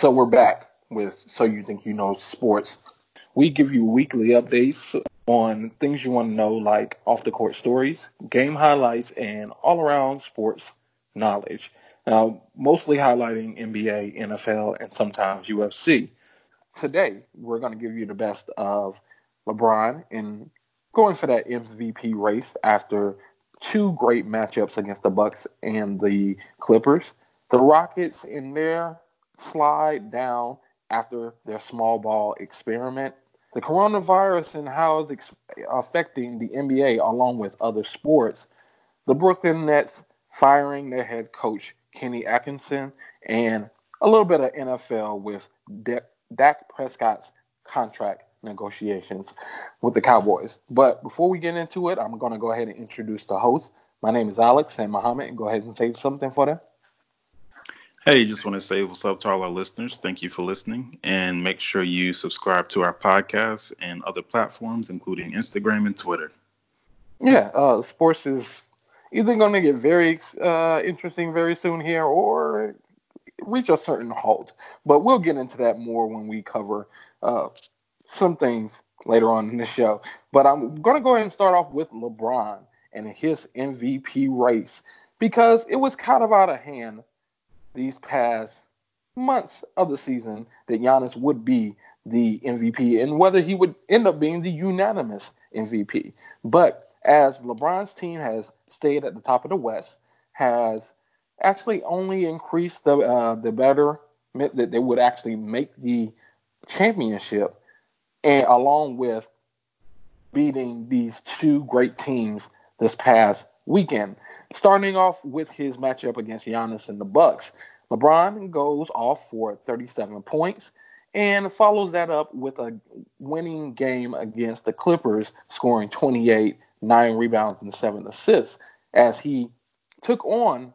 So we're back with So You Think You Know Sports. We give you weekly updates on things you want to know, like off the court stories, game highlights, and all around sports knowledge. Now, mostly highlighting NBA, NFL, and sometimes UFC. Today, we're going to give you the best of LeBron in going for that MVP race after two great matchups against the Bucks and the Clippers. The Rockets in their slide down after their small ball experiment the coronavirus and how it's ex- affecting the NBA along with other sports. The Brooklyn Nets firing their head coach Kenny Atkinson and a little bit of NFL with De- Dak Prescott's contract negotiations with the Cowboys. But before we get into it, I'm going to go ahead and introduce the host. My name is Alex and Muhammad. And go ahead and say something for them. Hey, just want to say what's up to all our listeners. Thank you for listening. And make sure you subscribe to our podcast and other platforms, including Instagram and Twitter. Yeah, uh, sports is either going to get very uh, interesting very soon here or reach a certain halt. But we'll get into that more when we cover uh, some things later on in the show. But I'm going to go ahead and start off with LeBron and his MVP race because it was kind of out of hand these past months of the season that Giannis would be the MVP and whether he would end up being the unanimous MVP. But as LeBron's team has stayed at the top of the West, has actually only increased the uh, the better that they would actually make the championship, and along with beating these two great teams this past weekend. Starting off with his matchup against Giannis and the Bucks, LeBron goes off for 37 points and follows that up with a winning game against the Clippers, scoring 28, nine rebounds, and seven assists, as he took on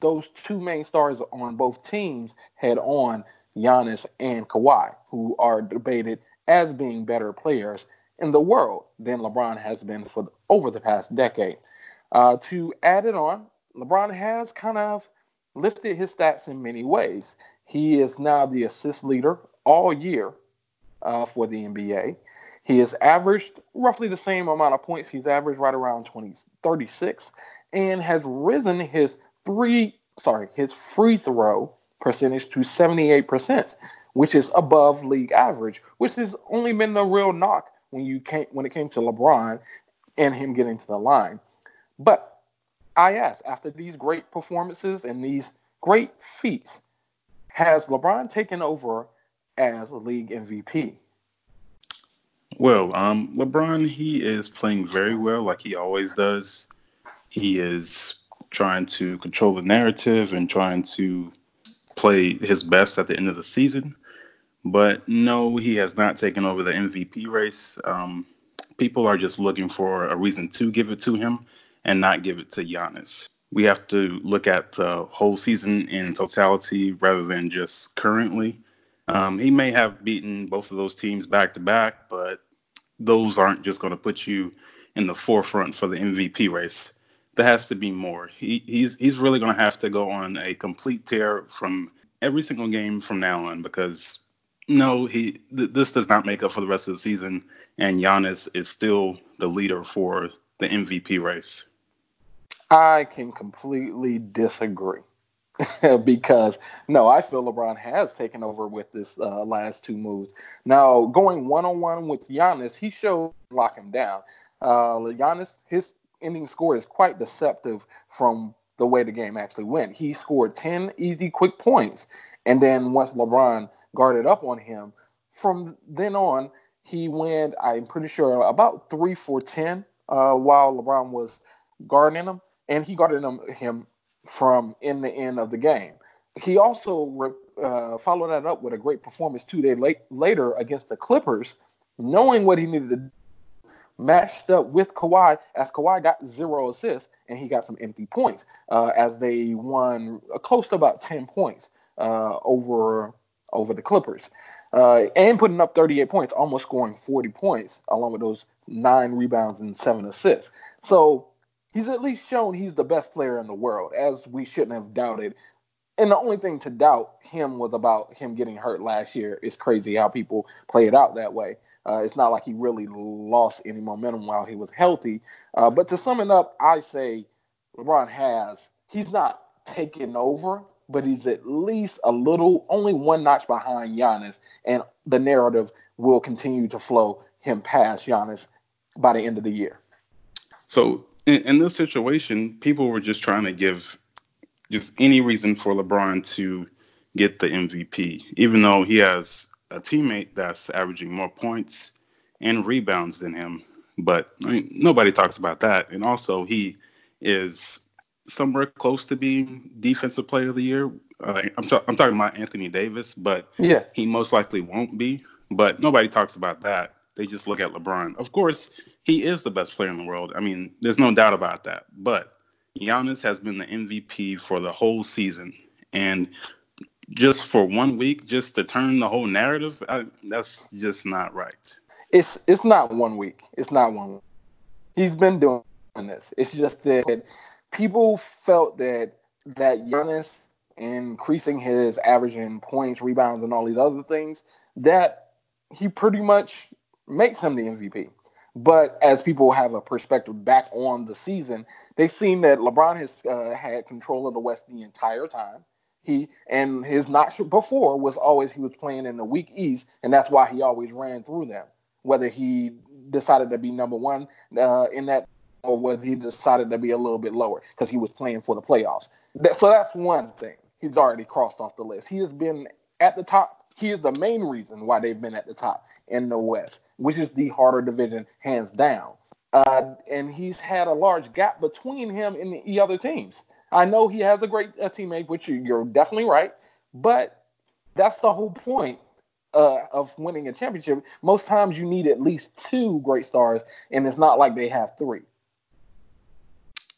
those two main stars on both teams head on, Giannis and Kawhi, who are debated as being better players in the world than LeBron has been for over the past decade. Uh, to add it on, LeBron has kind of lifted his stats in many ways. He is now the assist leader all year uh, for the NBA. He has averaged roughly the same amount of points. He's averaged right around 20, 36, and has risen his three, sorry, his free throw percentage to 78%, which is above league average, which has only been the real knock when you came when it came to LeBron and him getting to the line. But I ask, after these great performances and these great feats, has LeBron taken over as a league MVP? Well, um, LeBron, he is playing very well, like he always does. He is trying to control the narrative and trying to play his best at the end of the season. But no, he has not taken over the MVP race. Um, people are just looking for a reason to give it to him and not give it to Giannis. We have to look at the whole season in totality rather than just currently. Um, he may have beaten both of those teams back to back, but those aren't just going to put you in the forefront for the MVP race. There has to be more. He, he's he's really going to have to go on a complete tear from every single game from now on because no, he th- this does not make up for the rest of the season, and Giannis is still the leader for the MVP race. I can completely disagree. because no, I feel LeBron has taken over with this uh, last two moves. Now going one on one with Giannis, he showed lock him down. Uh, Giannis, his ending score is quite deceptive from the way the game actually went. He scored 10 easy quick points, and then once LeBron guarded up on him, from then on he went. I'm pretty sure about three for 10 uh, while LeBron was guarding him and he guarded him, him from in the end of the game. He also uh, followed that up with a great performance two days late, later against the Clippers, knowing what he needed to do, matched up with Kawhi, as Kawhi got zero assists and he got some empty points, uh, as they won close to about 10 points uh, over over the Clippers, uh, and putting up 38 points, almost scoring 40 points, along with those nine rebounds and seven assists. So he's at least shown he's the best player in the world, as we shouldn't have doubted and the only thing to doubt him was about him getting hurt last year. It's crazy how people play it out that way. Uh, it's not like he really lost any momentum while he was healthy. Uh, but to sum it up, I say LeBron has. He's not taken over, but he's at least a little, only one notch behind Giannis, and the narrative will continue to flow him past Giannis by the end of the year. So in, in this situation, people were just trying to give just any reason for LeBron to get the MVP, even though he has a teammate that's averaging more points and rebounds than him. But I mean, nobody talks about that. And also, he is somewhere close to being Defensive Player of the Year. Uh, I'm, ta- I'm talking about Anthony Davis, but yeah, he most likely won't be. But nobody talks about that. They just look at LeBron. Of course, he is the best player in the world. I mean, there's no doubt about that. But Giannis has been the MVP for the whole season, and just for one week, just to turn the whole narrative, I, that's just not right. It's it's not one week. It's not one. Week. He's been doing this. It's just that people felt that that Giannis increasing his average in points, rebounds, and all these other things, that he pretty much makes him the MVP. But as people have a perspective back on the season, they've seen that LeBron has uh, had control of the West the entire time. He and his notch before was always he was playing in the weak East, and that's why he always ran through them. Whether he decided to be number one uh, in that, or whether he decided to be a little bit lower because he was playing for the playoffs. That, so that's one thing. He's already crossed off the list. He has been at the top. He is the main reason why they've been at the top in the West, which is the harder division, hands down. Uh, and he's had a large gap between him and the other teams. I know he has a great uh, teammate, which you're definitely right, but that's the whole point uh, of winning a championship. Most times you need at least two great stars, and it's not like they have three.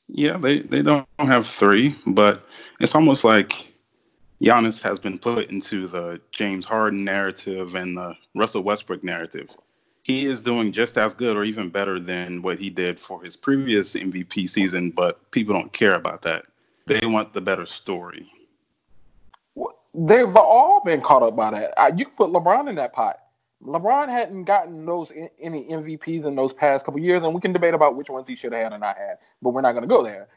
Yeah, they, they don't have three, but it's almost like Giannis has been put into the James Harden narrative and the Russell Westbrook narrative. He is doing just as good or even better than what he did for his previous MVP season, but people don't care about that. They want the better story. They've all been caught up by that. You can put LeBron in that pot. LeBron hadn't gotten those any MVPs in those past couple years, and we can debate about which ones he should have had and not had, but we're not going to go there.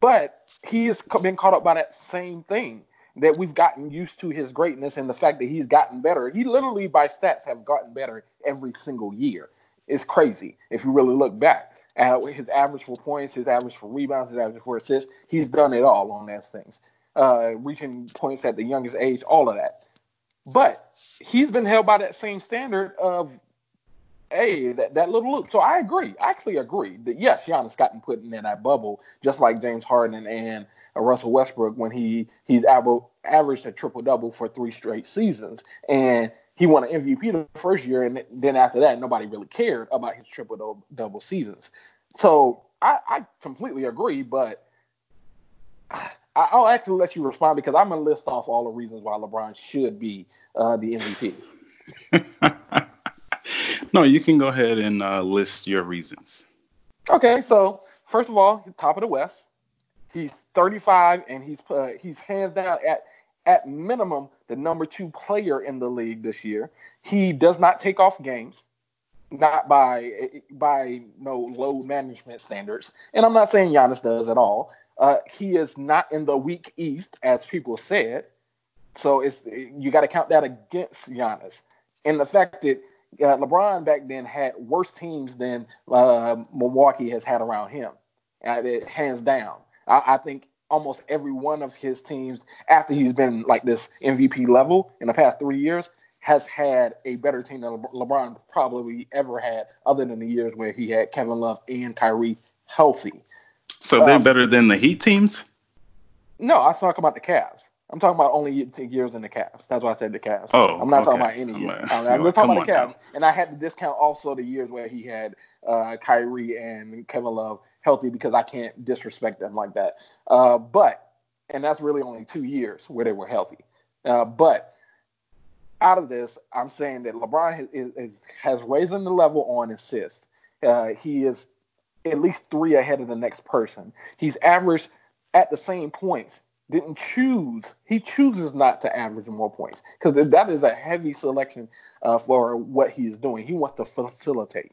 But he has been caught up by that same thing that we've gotten used to his greatness and the fact that he's gotten better. He literally, by stats, have gotten better every single year. It's crazy if you really look back at his average for points, his average for rebounds, his average for assists. He's done it all on those things, uh, reaching points at the youngest age, all of that. But he's been held by that same standard of hey, that, that little loop. So I agree. I actually agree that yes, Giannis gotten put in that bubble, just like James Harden and Russell Westbrook when he he's averaged a triple double for three straight seasons, and he won an MVP the first year, and then after that, nobody really cared about his triple double seasons. So I, I completely agree, but. I'll actually let you respond because I'm gonna list off all the reasons why LeBron should be uh, the MVP. no, you can go ahead and uh, list your reasons. Okay, so first of all, top of the West. He's 35 and he's uh, he's hands down at at minimum the number two player in the league this year. He does not take off games, not by by no load management standards, and I'm not saying Giannis does at all. Uh, he is not in the weak East as people said, so it's you got to count that against Giannis. And the fact that uh, LeBron back then had worse teams than uh, Milwaukee has had around him, uh, hands down. I, I, think almost every one of his teams, after he's been like this MVP level in the past three years, has had a better team than Le- LeBron probably ever had, other than the years where he had Kevin Love and Kyrie healthy. So they're um, better than the Heat teams? No, I talk about the Cavs. I'm talking about only years in the Cavs. That's why I said the Cavs. Oh, I'm not okay. talking about any years. I'm, I'm talking about the Cavs, now. and I had to discount also the years where he had uh, Kyrie and Kevin Love healthy because I can't disrespect them like that. Uh, but and that's really only two years where they were healthy. Uh, but out of this, I'm saying that LeBron is, is, has raised the level on assists. Uh, he is at least three ahead of the next person. He's averaged at the same points didn't choose. He chooses not to average more points because that is a heavy selection uh, for what he is doing. He wants to facilitate.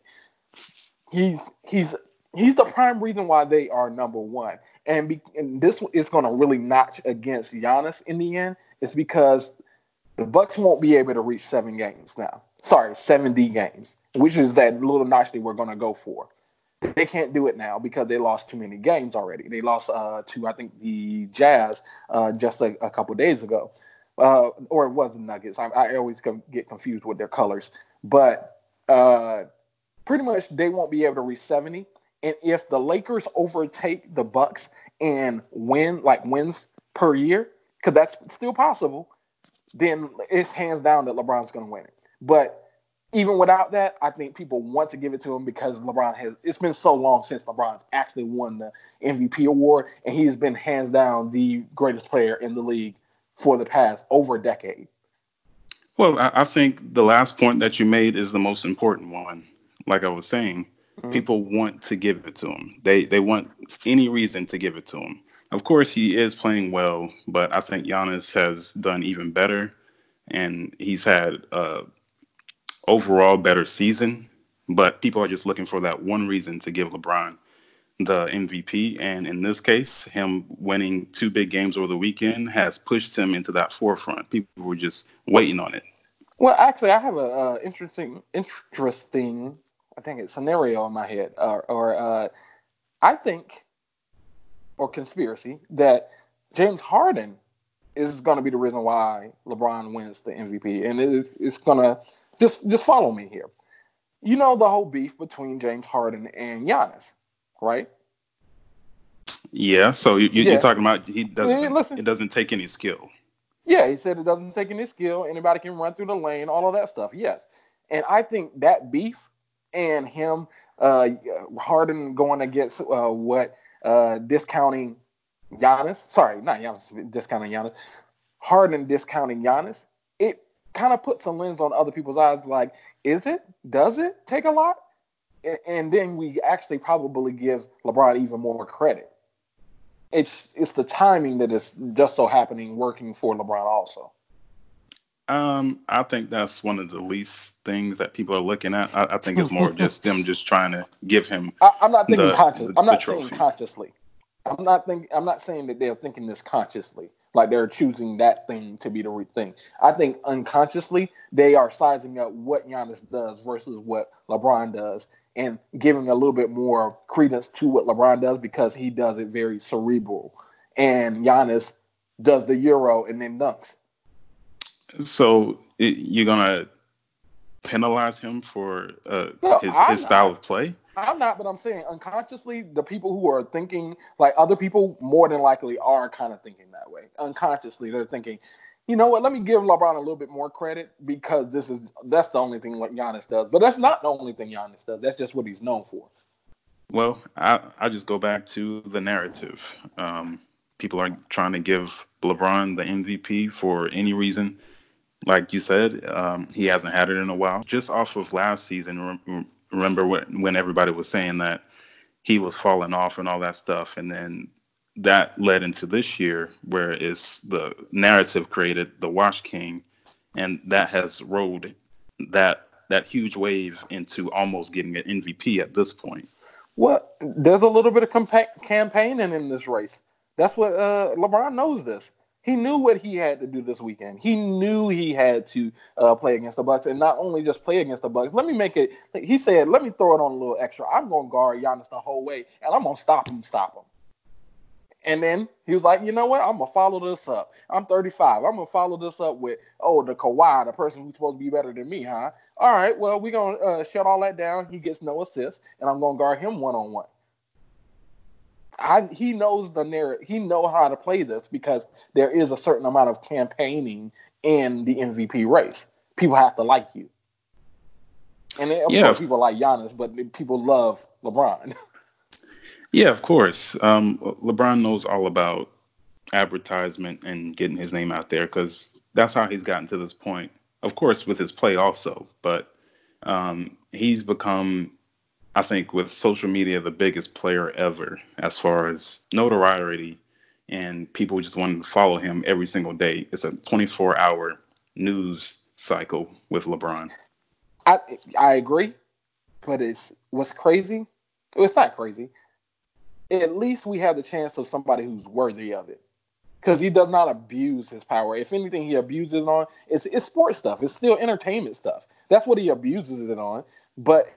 He's he's he's the prime reason why they are number one. And, be, and this is going to really notch against Giannis in the end. It's because the Bucks won't be able to reach seven games now. Sorry, 70 games, which is that little notch they were going to go for. They can't do it now because they lost too many games already. They lost uh, to I think the Jazz uh, just a, a couple days ago, uh, or it was the Nuggets. I, I always get confused with their colors, but uh, pretty much they won't be able to reach 70. And if the Lakers overtake the Bucks and win like wins per year, because that's still possible, then it's hands down that LeBron's going to win it. But even without that, I think people want to give it to him because LeBron has. It's been so long since LeBron's actually won the MVP award, and he has been hands down the greatest player in the league for the past over a decade. Well, I think the last point that you made is the most important one. Like I was saying, mm-hmm. people want to give it to him. They they want any reason to give it to him. Of course, he is playing well, but I think Giannis has done even better, and he's had uh, overall better season, but people are just looking for that one reason to give LeBron the MVP. And in this case, him winning two big games over the weekend has pushed him into that forefront. People were just waiting on it. Well, actually, I have a uh, interesting, interesting, I think it's scenario in my head, or, or uh, I think, or conspiracy that James Harden is going to be the reason why LeBron wins the MVP, and it, it's going to just just follow me here. You know the whole beef between James Harden and Giannis, right? Yeah. So you, are yeah. talking about he doesn't. Yeah, listen. It doesn't take any skill. Yeah, he said it doesn't take any skill. Anybody can run through the lane, all of that stuff. Yes, and I think that beef and him uh, Harden going against uh, what uh, discounting Giannis. Sorry, not Giannis discounting Giannis. Harden discounting Giannis. It kind of puts a lens on other people's eyes like, is it? Does it take a lot? And then we actually probably give LeBron even more credit. It's it's the timing that is just so happening working for LeBron also. Um, I think that's one of the least things that people are looking at. I, I think it's more just them just trying to give him. I, am not thinking conscious. I'm not saying consciously. I'm not think. I'm not saying that they're thinking this consciously like they're choosing that thing to be the thing. I think unconsciously they are sizing up what Giannis does versus what LeBron does and giving a little bit more credence to what LeBron does because he does it very cerebral. And Giannis does the Euro and then dunks. So it, you're going to penalize him for uh, no, his, his style of play? I'm not, but I'm saying unconsciously, the people who are thinking like other people more than likely are kind of thinking that way. Unconsciously, they're thinking, you know what? Let me give LeBron a little bit more credit because this is that's the only thing what Giannis does. But that's not the only thing Giannis does. That's just what he's known for. Well, I I just go back to the narrative. Um, people are trying to give LeBron the MVP for any reason. Like you said, um, he hasn't had it in a while. Just off of last season, remember when, when everybody was saying that he was falling off and all that stuff, and then that led into this year where it's the narrative created the Wash King, and that has rolled that that huge wave into almost getting an MVP at this point. Well, there's a little bit of compa- campaigning in this race. That's what uh, LeBron knows. This he knew what he had to do this weekend. He knew he had to uh, play against the Bucks, and not only just play against the Bucks. Let me make it. He said, "Let me throw it on a little extra. I'm gonna guard Giannis the whole way, and I'm gonna stop him, stop him." And then he was like, "You know what? I'm gonna follow this up. I'm 35. I'm gonna follow this up with oh the Kawhi, the person who's supposed to be better than me, huh? All right, well we're gonna uh, shut all that down. He gets no assists, and I'm gonna guard him one on one." I, he knows the narrative. He know how to play this because there is a certain amount of campaigning in the MVP race. People have to like you, and of yeah. course people like Giannis, but people love LeBron. yeah, of course. Um, LeBron knows all about advertisement and getting his name out there because that's how he's gotten to this point. Of course, with his play also, but um, he's become I think with social media, the biggest player ever as far as notoriety and people just wanted to follow him every single day. It's a 24 hour news cycle with LeBron. I I agree, but it's what's crazy. It's not crazy. At least we have the chance of somebody who's worthy of it, because he does not abuse his power. If anything, he abuses it on it's it's sports stuff. It's still entertainment stuff. That's what he abuses it on. But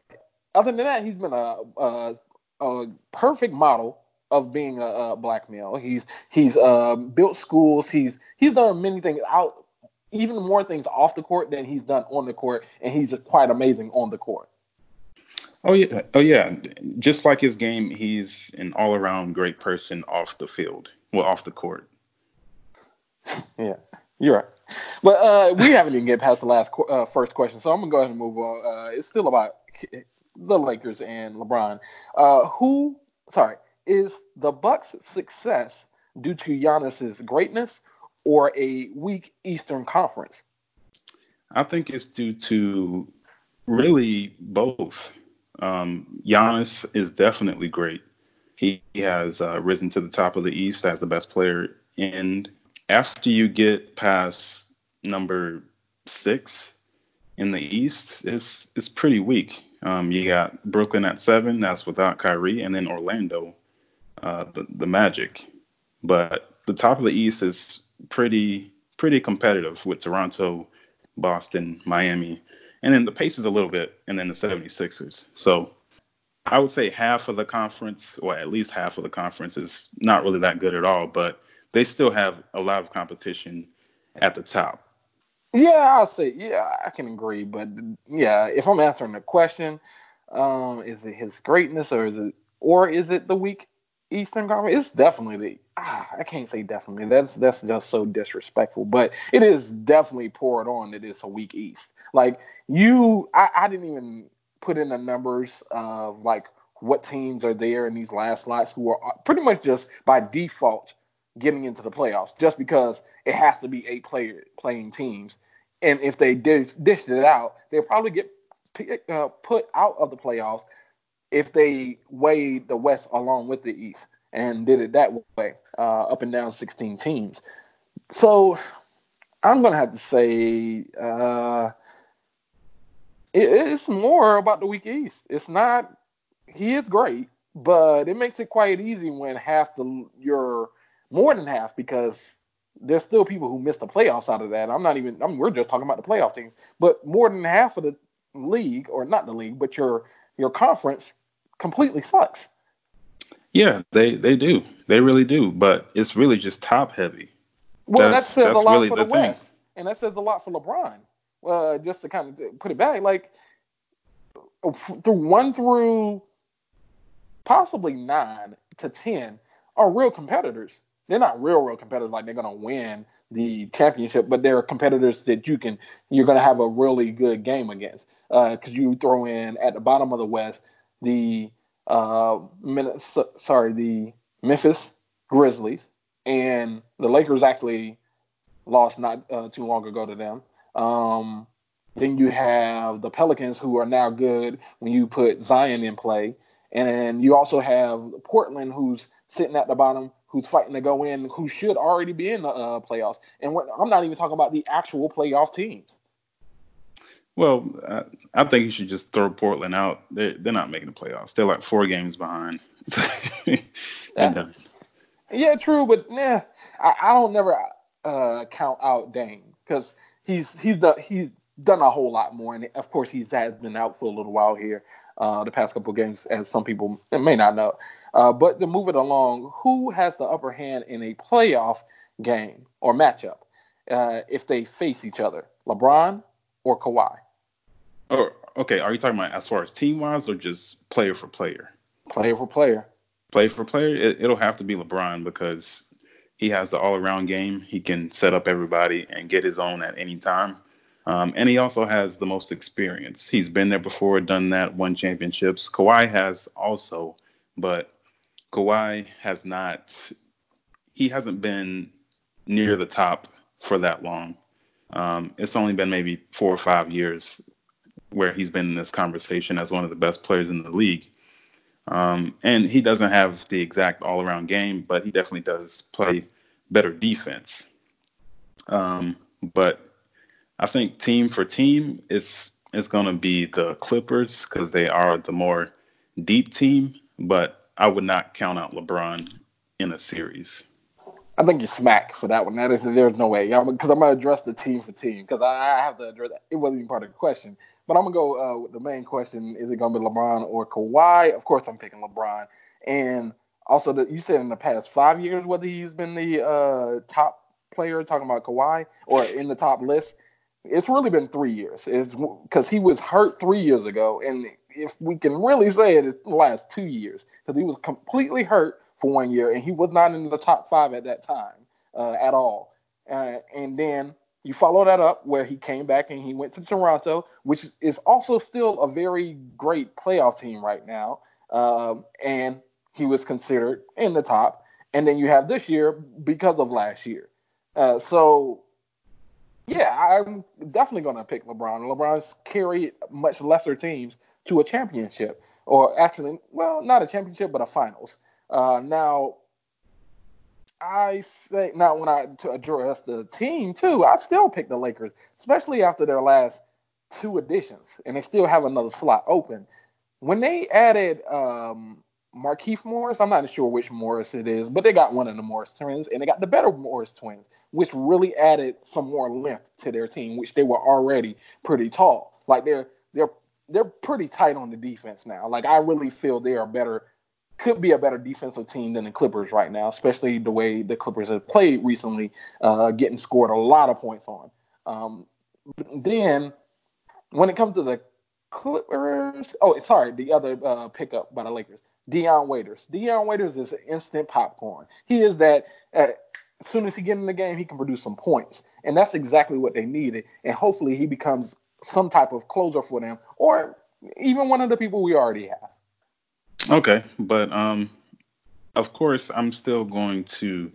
other than that, he's been a, a, a perfect model of being a, a black male. He's he's uh, built schools. He's he's done many things out, even more things off the court than he's done on the court, and he's quite amazing on the court. Oh yeah, oh yeah. Just like his game, he's an all-around great person off the field, well, off the court. yeah, you're right. But uh, we haven't even get past the last uh, first question, so I'm gonna go ahead and move on. Uh, it's still about the Lakers and LeBron. Uh, who, sorry, is the Bucks' success due to Giannis's greatness or a weak Eastern Conference? I think it's due to really both. Um, Giannis is definitely great. He, he has uh, risen to the top of the East as the best player. And after you get past number six in the East, it's it's pretty weak. Um, you got Brooklyn at seven, that's without Kyrie, and then Orlando uh, the, the Magic. But the top of the East is pretty pretty competitive with Toronto, Boston, Miami, and then the Pacers a little bit, and then the 76ers. So I would say half of the conference, or at least half of the conference, is not really that good at all, but they still have a lot of competition at the top. Yeah, I'll say, yeah, I can agree. But yeah, if I'm answering the question, um, is it his greatness or is it, or is it the weak Eastern Conference. It's definitely the ah, I can't say definitely. That's that's just so disrespectful. But it is definitely poured on that it's a weak East. Like you, I, I didn't even put in the numbers of like what teams are there in these last slots who are pretty much just by default getting into the playoffs, just because it has to be eight player playing teams. And if they dish, dished it out, they'll probably get uh, put out of the playoffs if they weighed the West along with the East and did it that way, uh, up and down 16 teams. So I'm gonna have to say uh, it, it's more about the weak East. It's not. He is great, but it makes it quite easy when half the you're more than half because there's still people who miss the playoffs out of that. I'm not even. I mean, we're just talking about the playoff teams, but more than half of the league, or not the league, but your your conference completely sucks. Yeah, they they do. They really do. But it's really just top heavy. Well, that's, that says a lot really for the, the West, and that says a lot for LeBron. Uh, just to kind of put it back, like through one through possibly nine to ten are real competitors. They're not real, real competitors like they're gonna win the championship, but they're competitors that you can you're gonna have a really good game against. Because uh, you throw in at the bottom of the West the uh, sorry, the Memphis Grizzlies, and the Lakers actually lost not uh, too long ago to them. Um, then you have the Pelicans, who are now good when you put Zion in play, and then you also have Portland, who's sitting at the bottom, who's fighting to go in, who should already be in the uh, playoffs. And I'm not even talking about the actual playoff teams. Well, I, I, think you should just throw Portland out. They're, they're not making the playoffs. They're like four games behind. yeah. yeah, true, but yeah, I, I don't never uh, count out Dame because he's he's done he's done a whole lot more, and of course he's has been out for a little while here, uh, the past couple games, as some people may not know. Uh, but to move it along, who has the upper hand in a playoff game or matchup uh, if they face each other, LeBron or Kawhi? Oh, okay. Are you talking about as far as team wise or just player for player? Player for player. Player for player. It, it'll have to be LeBron because he has the all around game. He can set up everybody and get his own at any time. Um, and he also has the most experience. He's been there before, done that, won championships. Kawhi has also, but Kawhi has not. He hasn't been near the top for that long. Um, it's only been maybe four or five years where he's been in this conversation as one of the best players in the league. Um, and he doesn't have the exact all around game, but he definitely does play better defense. Um, but I think team for team, it's it's going to be the Clippers because they are the more deep team. But I would not count out LeBron in a series. I think you smack for that one. That is, there's no way. Because I'm, gonna address the team for team because I, I, have to address. It wasn't even part of the question, but I'm gonna go uh, with the main question: Is it gonna be LeBron or Kawhi? Of course, I'm picking LeBron. And also, the, you said in the past five years whether he's been the uh, top player, talking about Kawhi, or in the top list. It's really been three years. It's because he was hurt three years ago, and if we can really say it, it's the last two years because he was completely hurt for one year, and he was not in the top five at that time uh, at all. Uh, and then you follow that up where he came back and he went to Toronto, which is also still a very great playoff team right now. Um, and he was considered in the top. And then you have this year because of last year. Uh, so, yeah, I'm definitely going to pick LeBron. LeBron's carried much lesser teams to a championship, or actually, well, not a championship, but a finals. Uh, now, I say now when I to address the team too, I still pick the Lakers, especially after their last two additions, and they still have another slot open. When they added um, Markieff Morris, I'm not sure which Morris it is, but they got one of the Morris twins, and they got the better Morris twins, which really added some more length to their team, which they were already pretty tall. Like they're they're they're pretty tight on the defense now. Like I really feel they are better could be a better defensive team than the Clippers right now, especially the way the Clippers have played recently, uh, getting scored a lot of points on. Um, then when it comes to the Clippers, oh, sorry, the other uh, pickup by the Lakers, Dion Waiters. Dion Waiters is an instant popcorn. He is that. Uh, as soon as he get in the game, he can produce some points, and that's exactly what they needed. And hopefully, he becomes some type of closer for them, or even one of the people we already have. Okay, but um, of course, I'm still going to.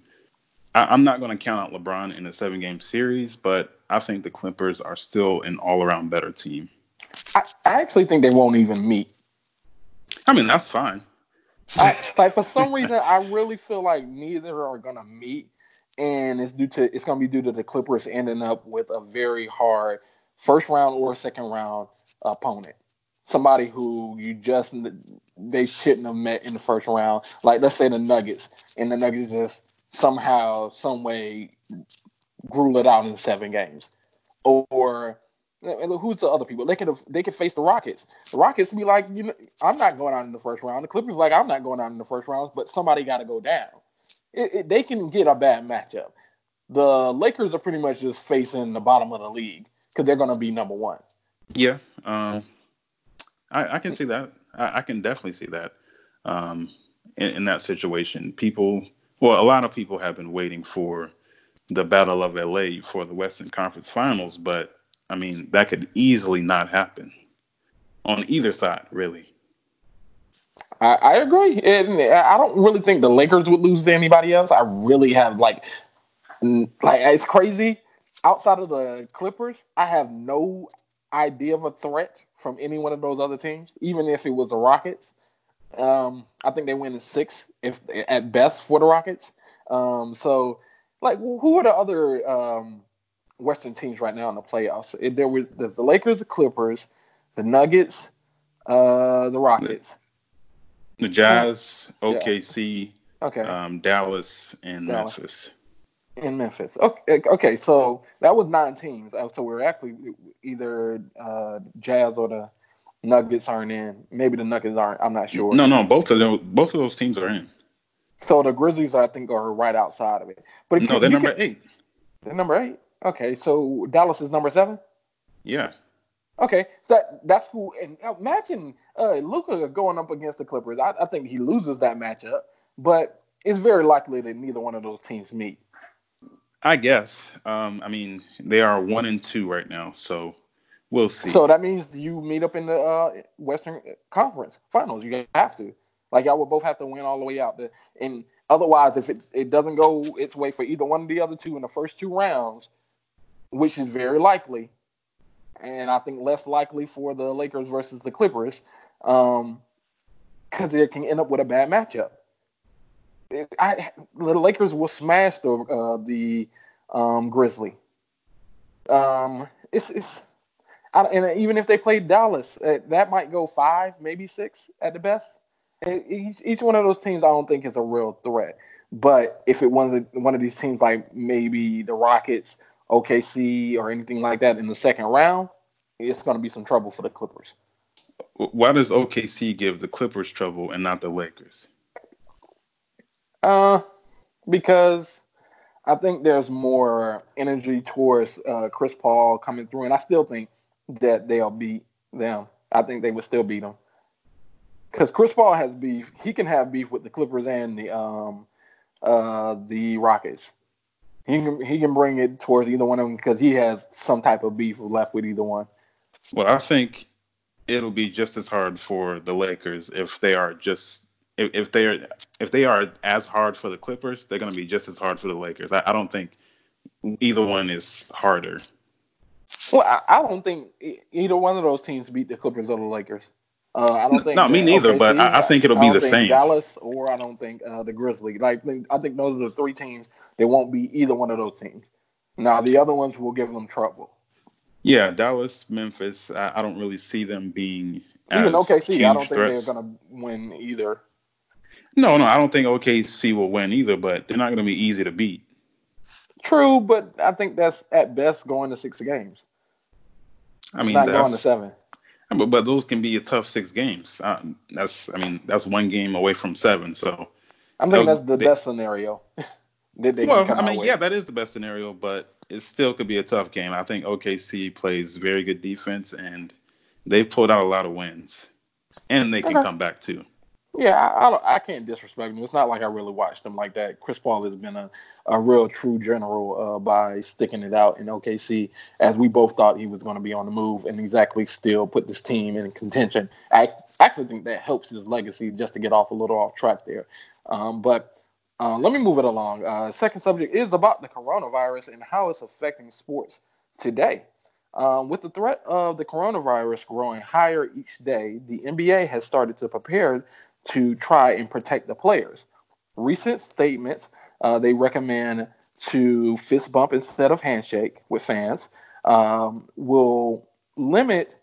I, am not going to count out LeBron in a seven game series, but I think the Clippers are still an all around better team. I, I actually think they won't even meet. I mean, that's fine. I, like for some reason, I really feel like neither are gonna meet, and it's due to it's gonna be due to the Clippers ending up with a very hard first round or second round opponent somebody who you just they shouldn't have met in the first round. Like let's say the Nuggets, and the Nuggets just somehow, some way, gruel it out in seven games. Or who's the other people? They could they could face the Rockets. The Rockets be like, you know, I'm not going out in the first round. The Clippers like, I'm not going out in the first round, but somebody got to go down. It, it, they can get a bad matchup. The Lakers are pretty much just facing the bottom of the league because they're going to be number one. Yeah, um, I, I can see that. I, I, can definitely see that. Um, in, in, that situation, people, well, a lot of people have been waiting for the Battle of LA for the Western Conference Finals, but I mean, that could easily not happen on either side, really. I, I agree. And I don't really think the Lakers would lose to anybody else. I really have like, like it's crazy. Outside of the Clippers, I have no idea of a threat from any one of those other teams, even if it was the Rockets. Um, I think they win in six, if at best for the Rockets. Um, so, like, who are the other um, Western teams right now in the playoffs? If there were the Lakers, the Clippers, the Nuggets, uh, the Rockets, the Jazz, OKC, yeah. okay, um, Dallas, and Dallas. Memphis in Memphis. Okay, okay, so that was nine teams. Uh, so we are actually either uh, Jazz or the Nuggets aren't in. Maybe the Nuggets aren't. I'm not sure. No, no, both of them, both of those teams are in. So the Grizzlies, I think, are right outside of it. But no, they're number eight. They're number eight. Okay, so Dallas is number seven. Yeah. Okay, that that's cool. And imagine uh, Luka going up against the Clippers. I, I think he loses that matchup, but it's very likely that neither one of those teams meet. I guess. Um, I mean, they are one and two right now, so we'll see. So that means you meet up in the uh, Western Conference Finals. You have to. Like y'all will both have to win all the way out. To, and otherwise, if it, it doesn't go its way for either one of the other two in the first two rounds, which is very likely, and I think less likely for the Lakers versus the Clippers, um, because they can end up with a bad matchup. I, the Lakers will smash the uh, the um, Grizzly. Um, it's it's I, and even if they play Dallas, uh, that might go five, maybe six at the best. Each, each one of those teams, I don't think is a real threat. But if it one was one of these teams like maybe the Rockets, OKC, or anything like that in the second round, it's going to be some trouble for the Clippers. Why does OKC give the Clippers trouble and not the Lakers? Uh, because I think there's more energy towards uh, Chris Paul coming through, and I still think that they'll beat them. I think they would still beat them because Chris Paul has beef. He can have beef with the Clippers and the um uh the Rockets. He can he can bring it towards either one of them because he has some type of beef left with either one. Well, I think it'll be just as hard for the Lakers if they are just if, if they are if they are as hard for the Clippers, they're going to be just as hard for the Lakers. I, I don't think either one is harder. Well, I, I, don't think either one of those teams beat the Clippers or the Lakers. Uh, I don't think. No, me neither. OKC, but I, I, think it'll be the same. Dallas or I don't think uh, the Grizzlies. Like I think those are the three teams. They won't be either one of those teams. Now the other ones will give them trouble. Yeah, Dallas, Memphis. I, I don't really see them being even OKC. I don't threats. think they're gonna win either. No, no, I don't think OKC will win either, but they're not going to be easy to beat. True, but I think that's at best going to six games. I mean, not going to seven. But, but those can be a tough six games. Uh, that's I mean that's one game away from seven. So I'm thinking that's the they, best scenario. well, I mean, yeah, that is the best scenario, but it still could be a tough game. I think OKC plays very good defense, and they've pulled out a lot of wins, and they can okay. come back too. Yeah, I, I, I, can't disrespect him. It's not like I really watched him like that. Chris Paul has been a, a real true general uh, by sticking it out in OKC, as we both thought he was going to be on the move, and exactly still put this team in contention. I actually think that helps his legacy just to get off a little off track there. Um, but uh, let me move it along. Uh, second subject is about the coronavirus and how it's affecting sports today. Um, with the threat of the coronavirus growing higher each day, the NBA has started to prepare to try and protect the players. Recent statements uh, they recommend to fist bump instead of handshake with fans um, will limit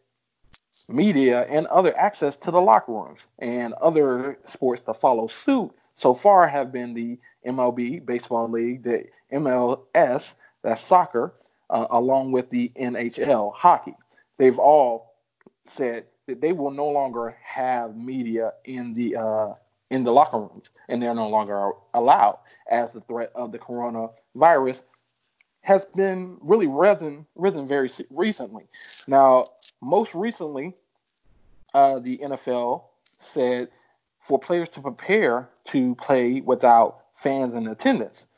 media and other access to the locker rooms and other sports to follow suit so far have been the MLB baseball league the MLS that's soccer uh, along with the NHL hockey they've all said that they will no longer have media in the uh, in the locker rooms, and they're no longer allowed as the threat of the coronavirus has been really risen risen very recently. Now, most recently, uh, the NFL said for players to prepare to play without fans in attendance.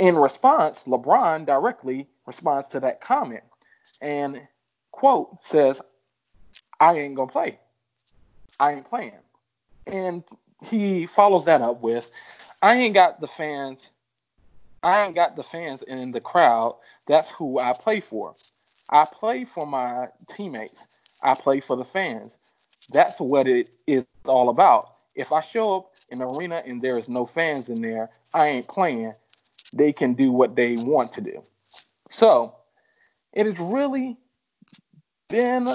In response, LeBron directly responds to that comment and quote says, I ain't gonna play. I ain't playing. And he follows that up with, I ain't got the fans. I ain't got the fans in the crowd. That's who I play for. I play for my teammates. I play for the fans. That's what it is all about. If I show up in the arena and there is no fans in there, I ain't playing. They can do what they want to do. So it is really been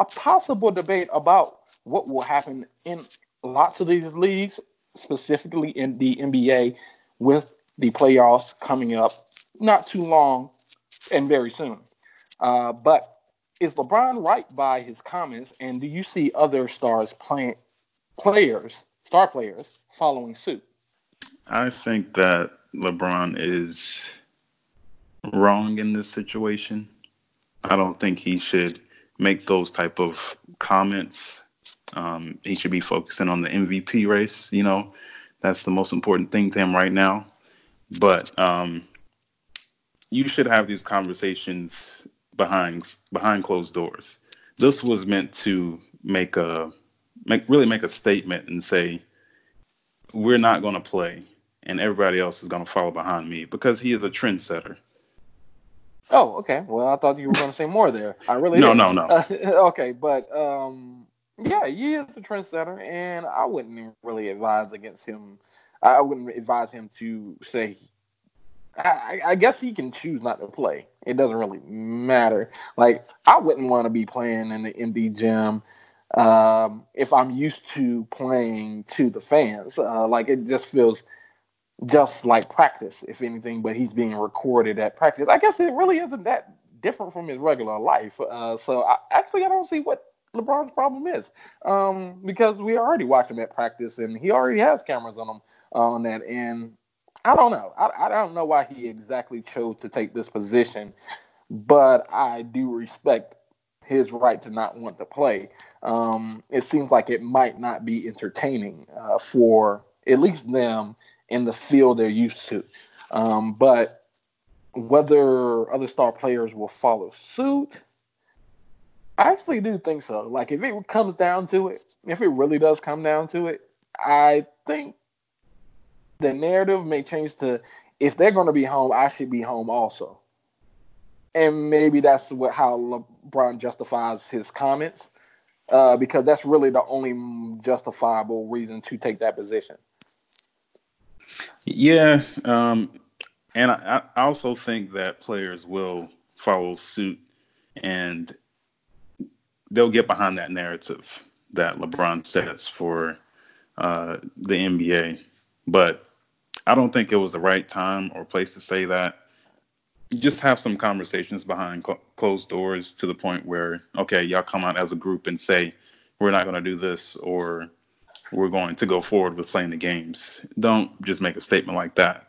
a possible debate about what will happen in lots of these leagues, specifically in the NBA, with the playoffs coming up not too long and very soon. Uh, but is LeBron right by his comments, and do you see other stars playing players, star players, following suit? I think that LeBron is wrong in this situation. I don't think he should make those type of comments. Um, he should be focusing on the MVP race. You know, that's the most important thing to him right now. But um, you should have these conversations behind behind closed doors. This was meant to make a make really make a statement and say we're not going to play and everybody else is going to follow behind me because he is a trendsetter. Oh, okay. Well, I thought you were going to say more there. I really no, didn't. no, no. Uh, okay, but um, Yeah, he is a trendsetter, and I wouldn't really advise against him. I wouldn't advise him to say. I, I guess he can choose not to play. It doesn't really matter. Like I wouldn't want to be playing in the empty gym um, if I'm used to playing to the fans. Uh, like it just feels just like practice, if anything. But he's being recorded at practice. I guess it really isn't that different from his regular life. Uh, so I, actually, I don't see what LeBron's problem is, um, because we already watched him at practice, and he already has cameras on him on that. And I don't know. I, I don't know why he exactly chose to take this position, but I do respect his right to not want to play. Um, it seems like it might not be entertaining uh, for at least them in the field they're used to. Um, but whether other star players will follow suit, I actually do think so. Like if it comes down to it, if it really does come down to it, I think the narrative may change to if they're going to be home, I should be home also. And maybe that's what how LeBron justifies his comments, uh, because that's really the only justifiable reason to take that position. Yeah, um, and I, I also think that players will follow suit and they'll get behind that narrative that LeBron sets for uh, the NBA. But I don't think it was the right time or place to say that. Just have some conversations behind cl- closed doors to the point where, okay, y'all come out as a group and say, we're not going to do this or we're going to go forward with playing the games. Don't just make a statement like that.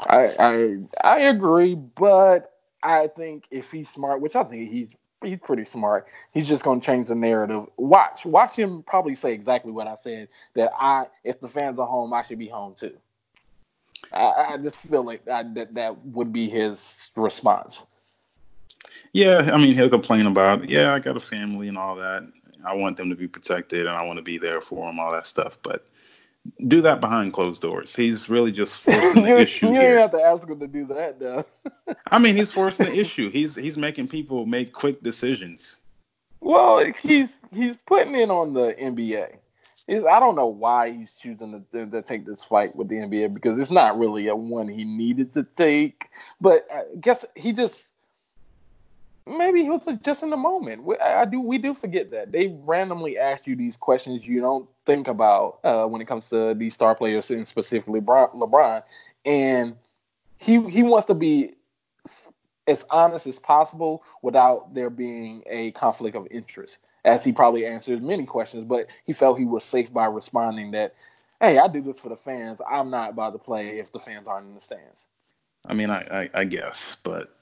I I, I agree, but I think if he's smart, which I think he's he's pretty smart. He's just gonna change the narrative. Watch, watch him probably say exactly what I said. That I, if the fans are home, I should be home too. I, I just feel like that, that that would be his response. Yeah, I mean he'll complain about, yeah, I got a family and all that. I want them to be protected and I want to be there for them, all that stuff. But do that behind closed doors. He's really just forcing the issue. You here. have to ask him to do that, though. I mean, he's forcing the issue. He's he's making people make quick decisions. Well, he's he's putting in on the NBA. It's, I don't know why he's choosing to, to, take this fight with the NBA because it's not really a one he needed to take. But I guess he just maybe he was just in the moment. We, I do we do forget that they randomly ask you these questions you don't think about uh, when it comes to these star players and specifically LeBron, and he he wants to be as honest as possible without there being a conflict of interest. As he probably answered many questions, but he felt he was safe by responding that, "Hey, I do this for the fans. I'm not about to play if the fans aren't in the stands." I mean, I, I, I guess, but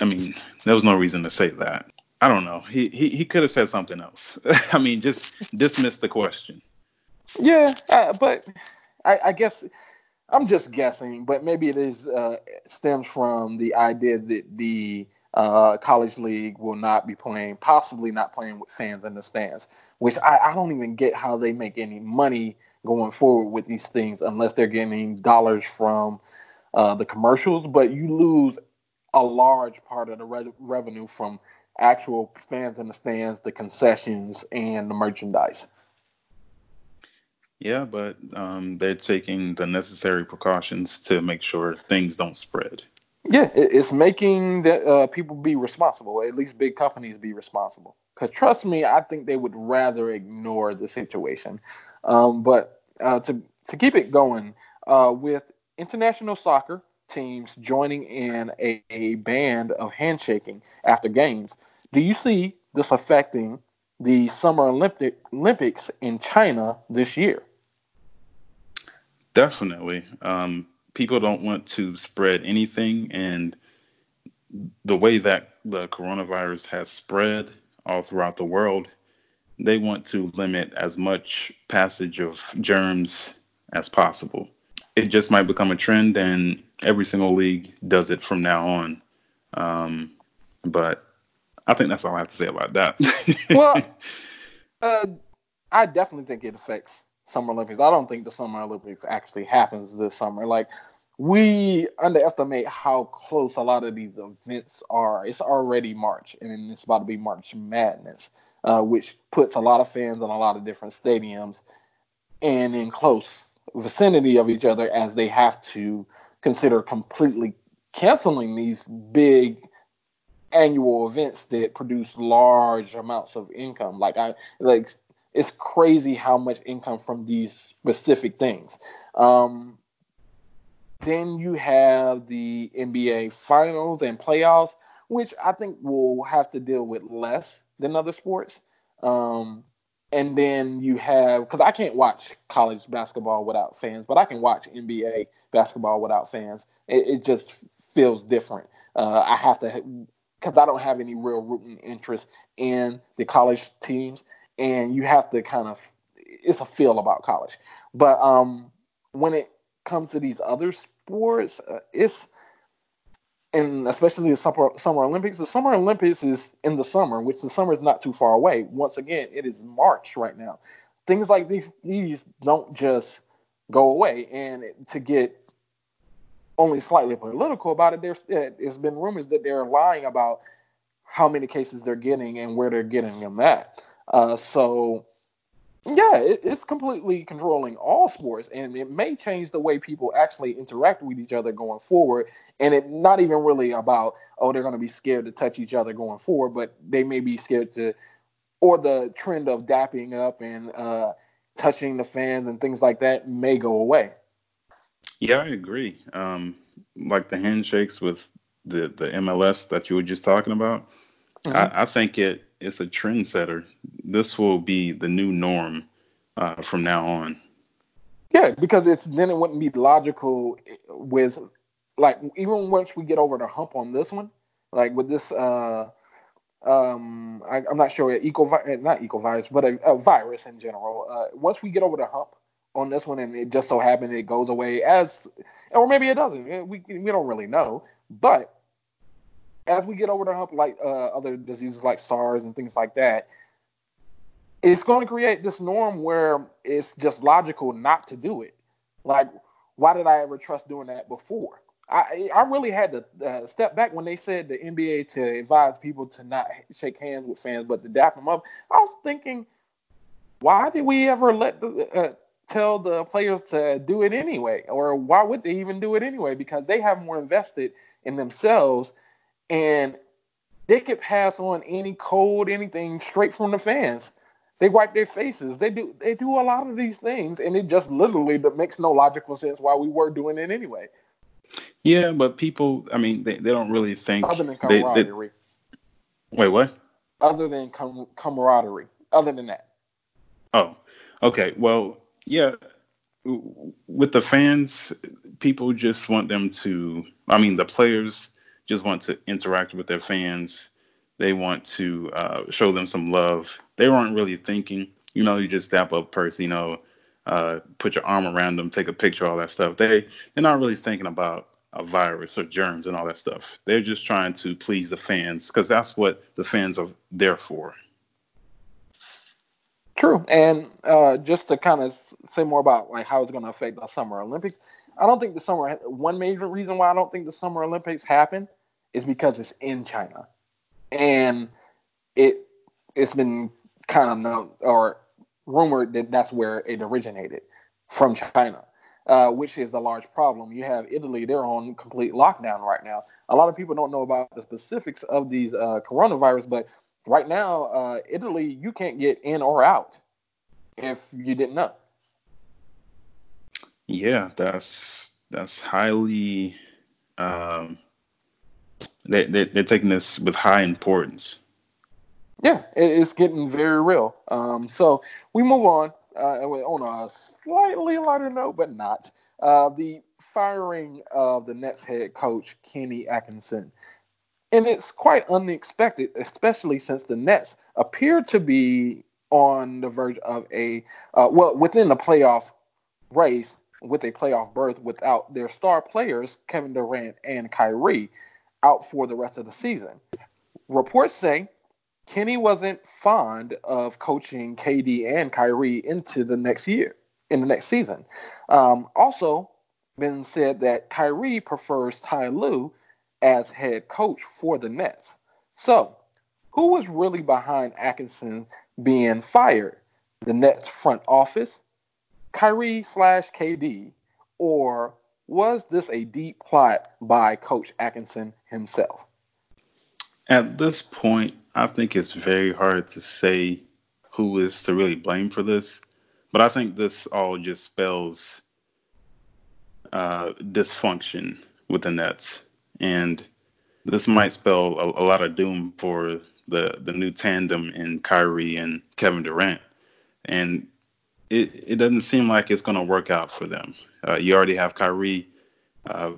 I mean, there was no reason to say that. I don't know. He he, he could have said something else. I mean, just dismiss the question. Yeah, uh, but I, I, guess I'm just guessing. But maybe it is uh, stems from the idea that the uh, college league will not be playing, possibly not playing with fans in the stands, which I, I don't even get how they make any money going forward with these things unless they're getting dollars from uh, the commercials. But you lose a large part of the re- revenue from actual fans in the stands, the concessions, and the merchandise. Yeah, but um, they're taking the necessary precautions to make sure things don't spread. Yeah, it's making that uh, people be responsible. At least big companies be responsible. Because trust me, I think they would rather ignore the situation. Um, but uh, to to keep it going uh, with international soccer, teams joining in a, a band of handshaking after games. Do you see this affecting the Summer Olympic Olympics in China this year? Definitely. Um, people don't want to spread anything, and the way that the coronavirus has spread all throughout the world, they want to limit as much passage of germs as possible. It just might become a trend, and every single league does it from now on. Um, but I think that's all I have to say about that. well, uh, I definitely think it affects Summer Olympics. I don't think the Summer Olympics actually happens this summer. Like we underestimate how close a lot of these events are. It's already March, and it's about to be March Madness, uh, which puts a lot of fans in a lot of different stadiums and in close vicinity of each other as they have to consider completely canceling these big annual events that produce large amounts of income. Like I like it's crazy how much income from these specific things. Um, then you have the NBA finals and playoffs, which I think will have to deal with less than other sports. Um, and then you have because I can't watch college basketball without fans, but I can watch NBA basketball without fans. It, it just feels different. Uh, I have to because I don't have any real rooting interest in the college teams, and you have to kind of it's a feel about college. But um, when it comes to these other sports, uh, it's and especially the summer, summer Olympics. The Summer Olympics is in the summer, which the summer is not too far away. Once again, it is March right now. Things like these these don't just go away, and to get only slightly political about it, there's there's been rumors that they're lying about how many cases they're getting and where they're getting them at. Uh, so yeah, it, it's completely controlling all sports, and it may change the way people actually interact with each other going forward. And it not even really about oh they're going to be scared to touch each other going forward, but they may be scared to, or the trend of dapping up and uh, touching the fans and things like that may go away. Yeah, I agree. Um, like the handshakes with the the MLS that you were just talking about, mm-hmm. I, I, think it it's a trendsetter. This will be the new norm uh, from now on. Yeah, because it's then it wouldn't be logical with like even once we get over the hump on this one, like with this uh um I, am not sure eco not eco virus but a, a virus in general. Uh, once we get over the hump, on this one, and it just so happened it goes away as, or maybe it doesn't. We we don't really know. But as we get over the hump, like uh, other diseases like SARS and things like that, it's going to create this norm where it's just logical not to do it. Like, why did I ever trust doing that before? I I really had to uh, step back when they said the NBA to advise people to not shake hands with fans, but to dap them up. I was thinking, why did we ever let the, uh, tell the players to do it anyway? Or why would they even do it anyway? Because they have more invested in themselves and they could pass on any code, anything straight from the fans. They wipe their faces. They do they do a lot of these things and it just literally but makes no logical sense why we were doing it anyway. Yeah, but people, I mean, they, they don't really think. Other than camaraderie. They, they, wait, what? Other than com- camaraderie. Other than that. Oh, okay. Well, yeah, with the fans, people just want them to. I mean, the players just want to interact with their fans. They want to uh, show them some love. They weren't really thinking. You know, you just dap up person. You know, uh, put your arm around them, take a picture, all that stuff. They they're not really thinking about a virus or germs and all that stuff. They're just trying to please the fans because that's what the fans are there for. True, and uh, just to kind of say more about like how it's going to affect the Summer Olympics, I don't think the summer. One major reason why I don't think the Summer Olympics happen is because it's in China, and it it's been kind of known or rumored that that's where it originated from China, uh, which is a large problem. You have Italy; they're on complete lockdown right now. A lot of people don't know about the specifics of these uh, coronavirus, but right now, uh, Italy, you can't get in or out if you didn't know. Yeah, that's that's highly. Um, they, they they're taking this with high importance. Yeah, it's getting very real. Um, so we move on uh, on a slightly lighter note, but not. Uh, the firing of the Nets head coach Kenny Atkinson and it's quite unexpected, especially since the Nets appear to be on the verge of a uh, well within the playoff race with a playoff berth without their star players Kevin Durant and Kyrie out for the rest of the season. Reports say Kenny wasn't fond of coaching KD and Kyrie into the next year in the next season. Um, also, been said that Kyrie prefers Ty Lue as head coach for the Nets. So, who was really behind Atkinson being fired? The Nets front office, Kyrie slash KD, or was this a deep plot by Coach Atkinson himself? At this point, I think it's very hard to say who is to really blame for this, but I think this all just spells uh, dysfunction with the Nets, and this might spell a, a, lot of doom for the the new tandem in Kyrie and Kevin Durant, and it it doesn't seem like it's going to work out for them. Uh, you already have Kyrie uh,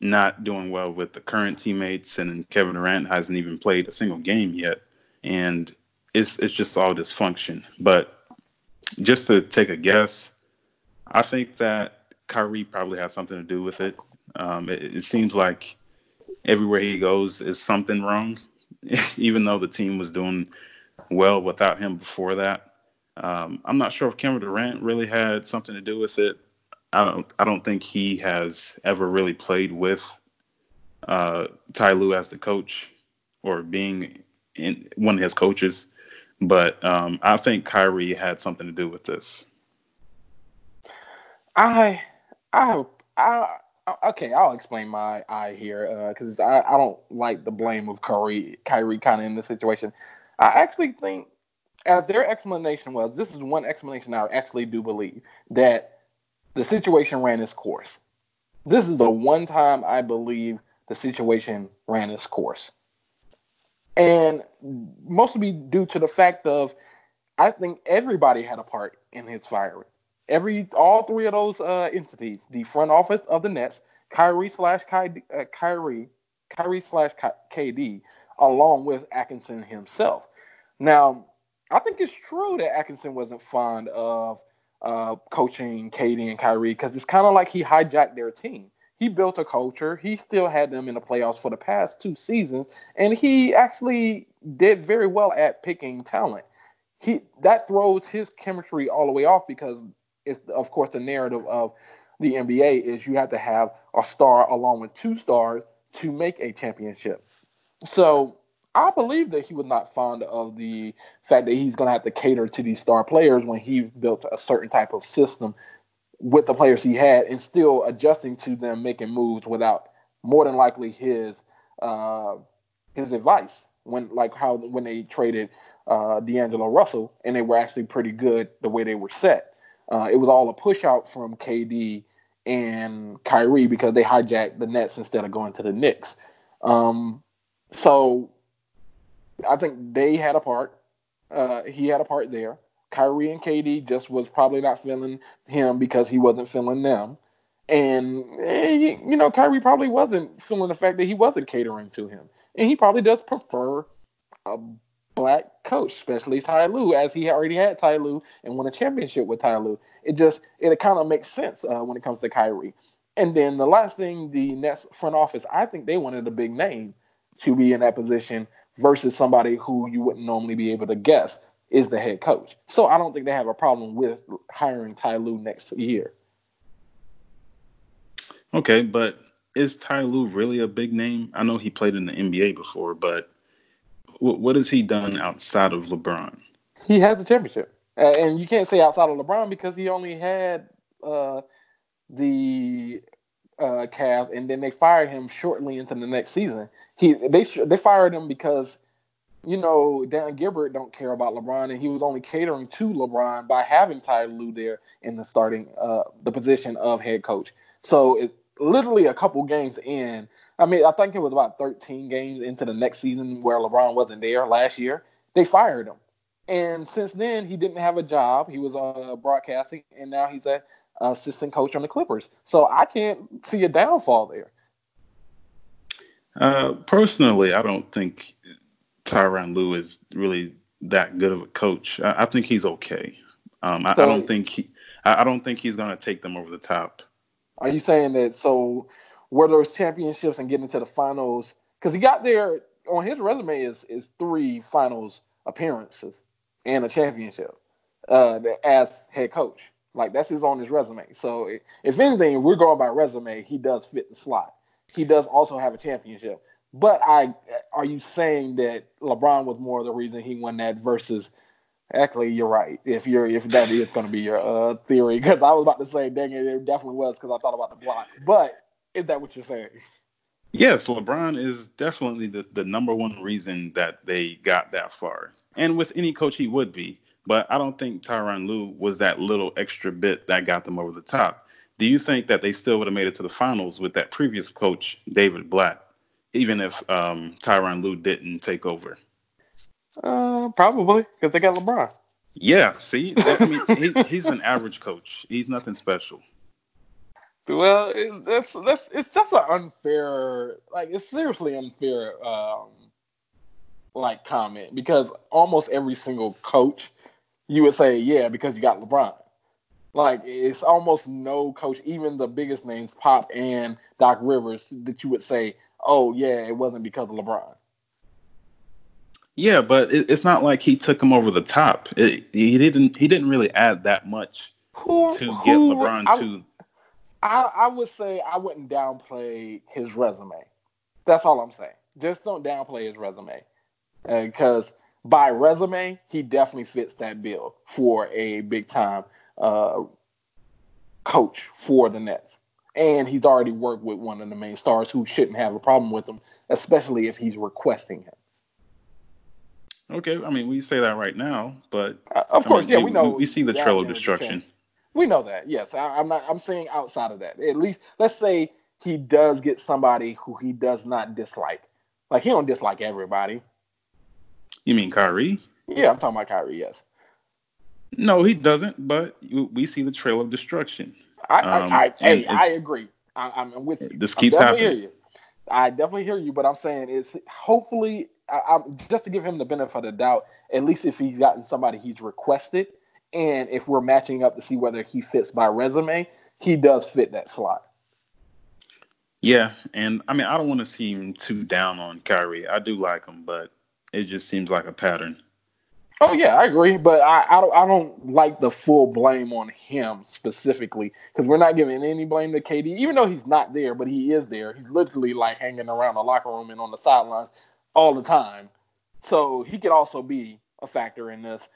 not doing well with the current teammates, and Kevin Durant hasn't even played a single game yet, and it's it's just all dysfunction. But just to take a guess, I think that Kyrie probably has something to do with it. Um, it, it seems like everywhere he goes is something wrong, even though the team was doing well without him before that. Um, I'm not sure if Kevin Durant really had something to do with it. I don't. I don't think he has ever really played with uh, Ty Lue as the coach or being in one of his coaches. But um, I think Kyrie had something to do with this. I I I okay, I'll explain my eye here because uh, I, I don't like the blame of Kyrie Kyrie kind of in this situation. I actually think, as their explanation was, this is one explanation I actually do believe that the situation ran its course. This is the one time I believe the situation ran its course, and mostly due to the fact of I think everybody had a part in his firing every all three of those uh, entities, the front office of the Nets, Kyrie slash Kyrie, uh, Kyrie, Kyrie slash KD, along with Atkinson himself. Now, I think it's true that Atkinson wasn't fond of uh, coaching KD and Kyrie because it's kind of like he hijacked their team. He built a culture. He still had them in the playoffs for the past two seasons, and he actually did very well at picking talent. He that throws his chemistry all the way off because it's of course the narrative of the NBA is you have to have a star along with two stars to make a championship. So I believe that he was not fond of the fact that he's going to have to cater to these star players when he built a certain type of system with the players he had and still adjusting to them making moves without more than likely his uh, his advice when like how when they traded uh, D'Angelo Russell and they were actually pretty good the way they were set. Uh, it was all a push out from KD and Kyrie because they hijacked the Nets instead of going to the Knicks. Um, so I think they had a part. Uh, he had a part there. Kyrie and KD just was probably not feeling him because he wasn't feeling them. And, eh, you know, Kyrie probably wasn't feeling the fact that he wasn't catering to him. And he probably does prefer a black coach, especially Ty Lue, as he already had Ty Lue and won a championship with Ty Lue. It just it kind of makes sense uh, when it comes to Kyrie. And then the last thing, the Nets front office, I think they wanted a big name to be in that position versus somebody who you wouldn't normally be able to guess is the head coach. So I don't think they have a problem with hiring Ty Lue next year. Okay, but is Ty Lue really a big name? I know he played in the NBA before, but what has he done outside of LeBron? He has the championship, and you can't say outside of LeBron because he only had uh, the uh, Cavs, and then they fired him shortly into the next season. He they they fired him because you know Dan Gilbert don't care about LeBron, and he was only catering to LeBron by having Ty Lue there in the starting uh, the position of head coach. So it, literally a couple games in. I mean, I think it was about 13 games into the next season where LeBron wasn't there last year. They fired him, and since then he didn't have a job. He was uh, broadcasting, and now he's a assistant coach on the Clippers. So I can't see a downfall there. Uh, personally, I don't think Tyronn Lue is really that good of a coach. I, I think he's okay. Um, I, so, I, don't think he. I, I don't think he's going to take them over the top. Are you saying that so were those championships and getting to the finals? Because he got there on his resume is is three finals appearances and a championship uh, as head coach. Like that's his on his resume. So if anything, if we're going by resume, he does fit the slot. He does also have a championship. But I are you saying that LeBron was more the reason he won that versus Actually, you're right. If you're if that is going to be your uh, theory, because I was about to say, dang it, it definitely was because I thought about the block. But is that what you're saying? Yes, LeBron is definitely the, the number one reason that they got that far. And with any coach, he would be. But I don't think Tyronn Lue was that little extra bit that got them over the top. Do you think that they still would have made it to the finals with that previous coach, David Blatt, even if um, Tyronn Lue didn't take over? Uh, probably because they got LeBron. Yeah, see, I mean, he, he's an average coach. He's nothing special. Well, it, that's that's it's just an unfair, like it's seriously unfair, um, like comment because almost every single coach, you would say, yeah, because you got LeBron. Like it's almost no coach, even the biggest names, Pop and Doc Rivers, that you would say, oh yeah, it wasn't because of LeBron. Yeah, but it, it's not like he took him over the top. It, he didn't. He didn't really add that much who, to get who, LeBron I, to. I, I would say I wouldn't downplay his resume. That's all I'm saying. Just don't downplay his resume, because uh, by resume he definitely fits that bill for a big time uh, coach for the Nets. And he's already worked with one of the main stars who shouldn't have a problem with him, especially if he's requesting him. Okay, I mean we say that right now, but uh, of course, mean, yeah, we, we, know we, see the trail of destruction. We know that. Yes, I, am not. I'm saying outside of that. At least let's say he does get somebody who he does not dislike. Like he don't dislike everybody. You mean Kyrie? Yeah, I'm talking about Kyrie. Yes. No, he doesn't. But we see the trail of destruction. I, um, I, I hey, I agree. I, am with you. This keeps happening. I definitely hear you, but I'm saying is hopefully I, just to give him the benefit of the doubt, at least if he's gotten somebody he's requested, and if we're matching up to see whether he fits by resume, he does fit that slot. Yeah, and I mean I don't want to seem too down on Kyrie. I do like him, but it just seems like a pattern. Oh yeah, I agree, but I I don't, I don't like the full blame on him specifically because we're not giving any blame to KD, even though he's not there, but he is there. He's literally like hanging around the locker room and on the sidelines all the time. So he could also be a factor in this.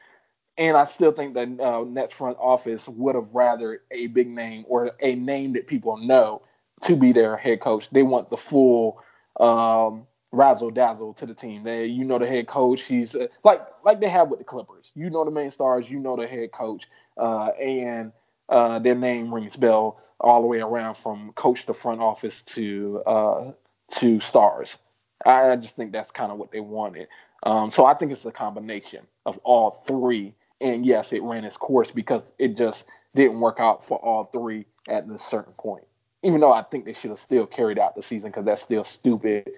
And I still think that uh, Nets front office would have rather a big name or a name that people know to be their head coach. They want the full um, razzle dazzle to the team. They, you know, the head coach. He's uh, like like they have with the Clippers. You know the main stars. You know the head coach, uh, and uh, their name rings bell all the way around from coach to front office to uh, to stars. I just think that's kind of what they wanted. Um, so I think it's a combination of all three. And yes, it ran its course because it just didn't work out for all three at this certain point. Even though I think they should have still carried out the season because that's still stupid.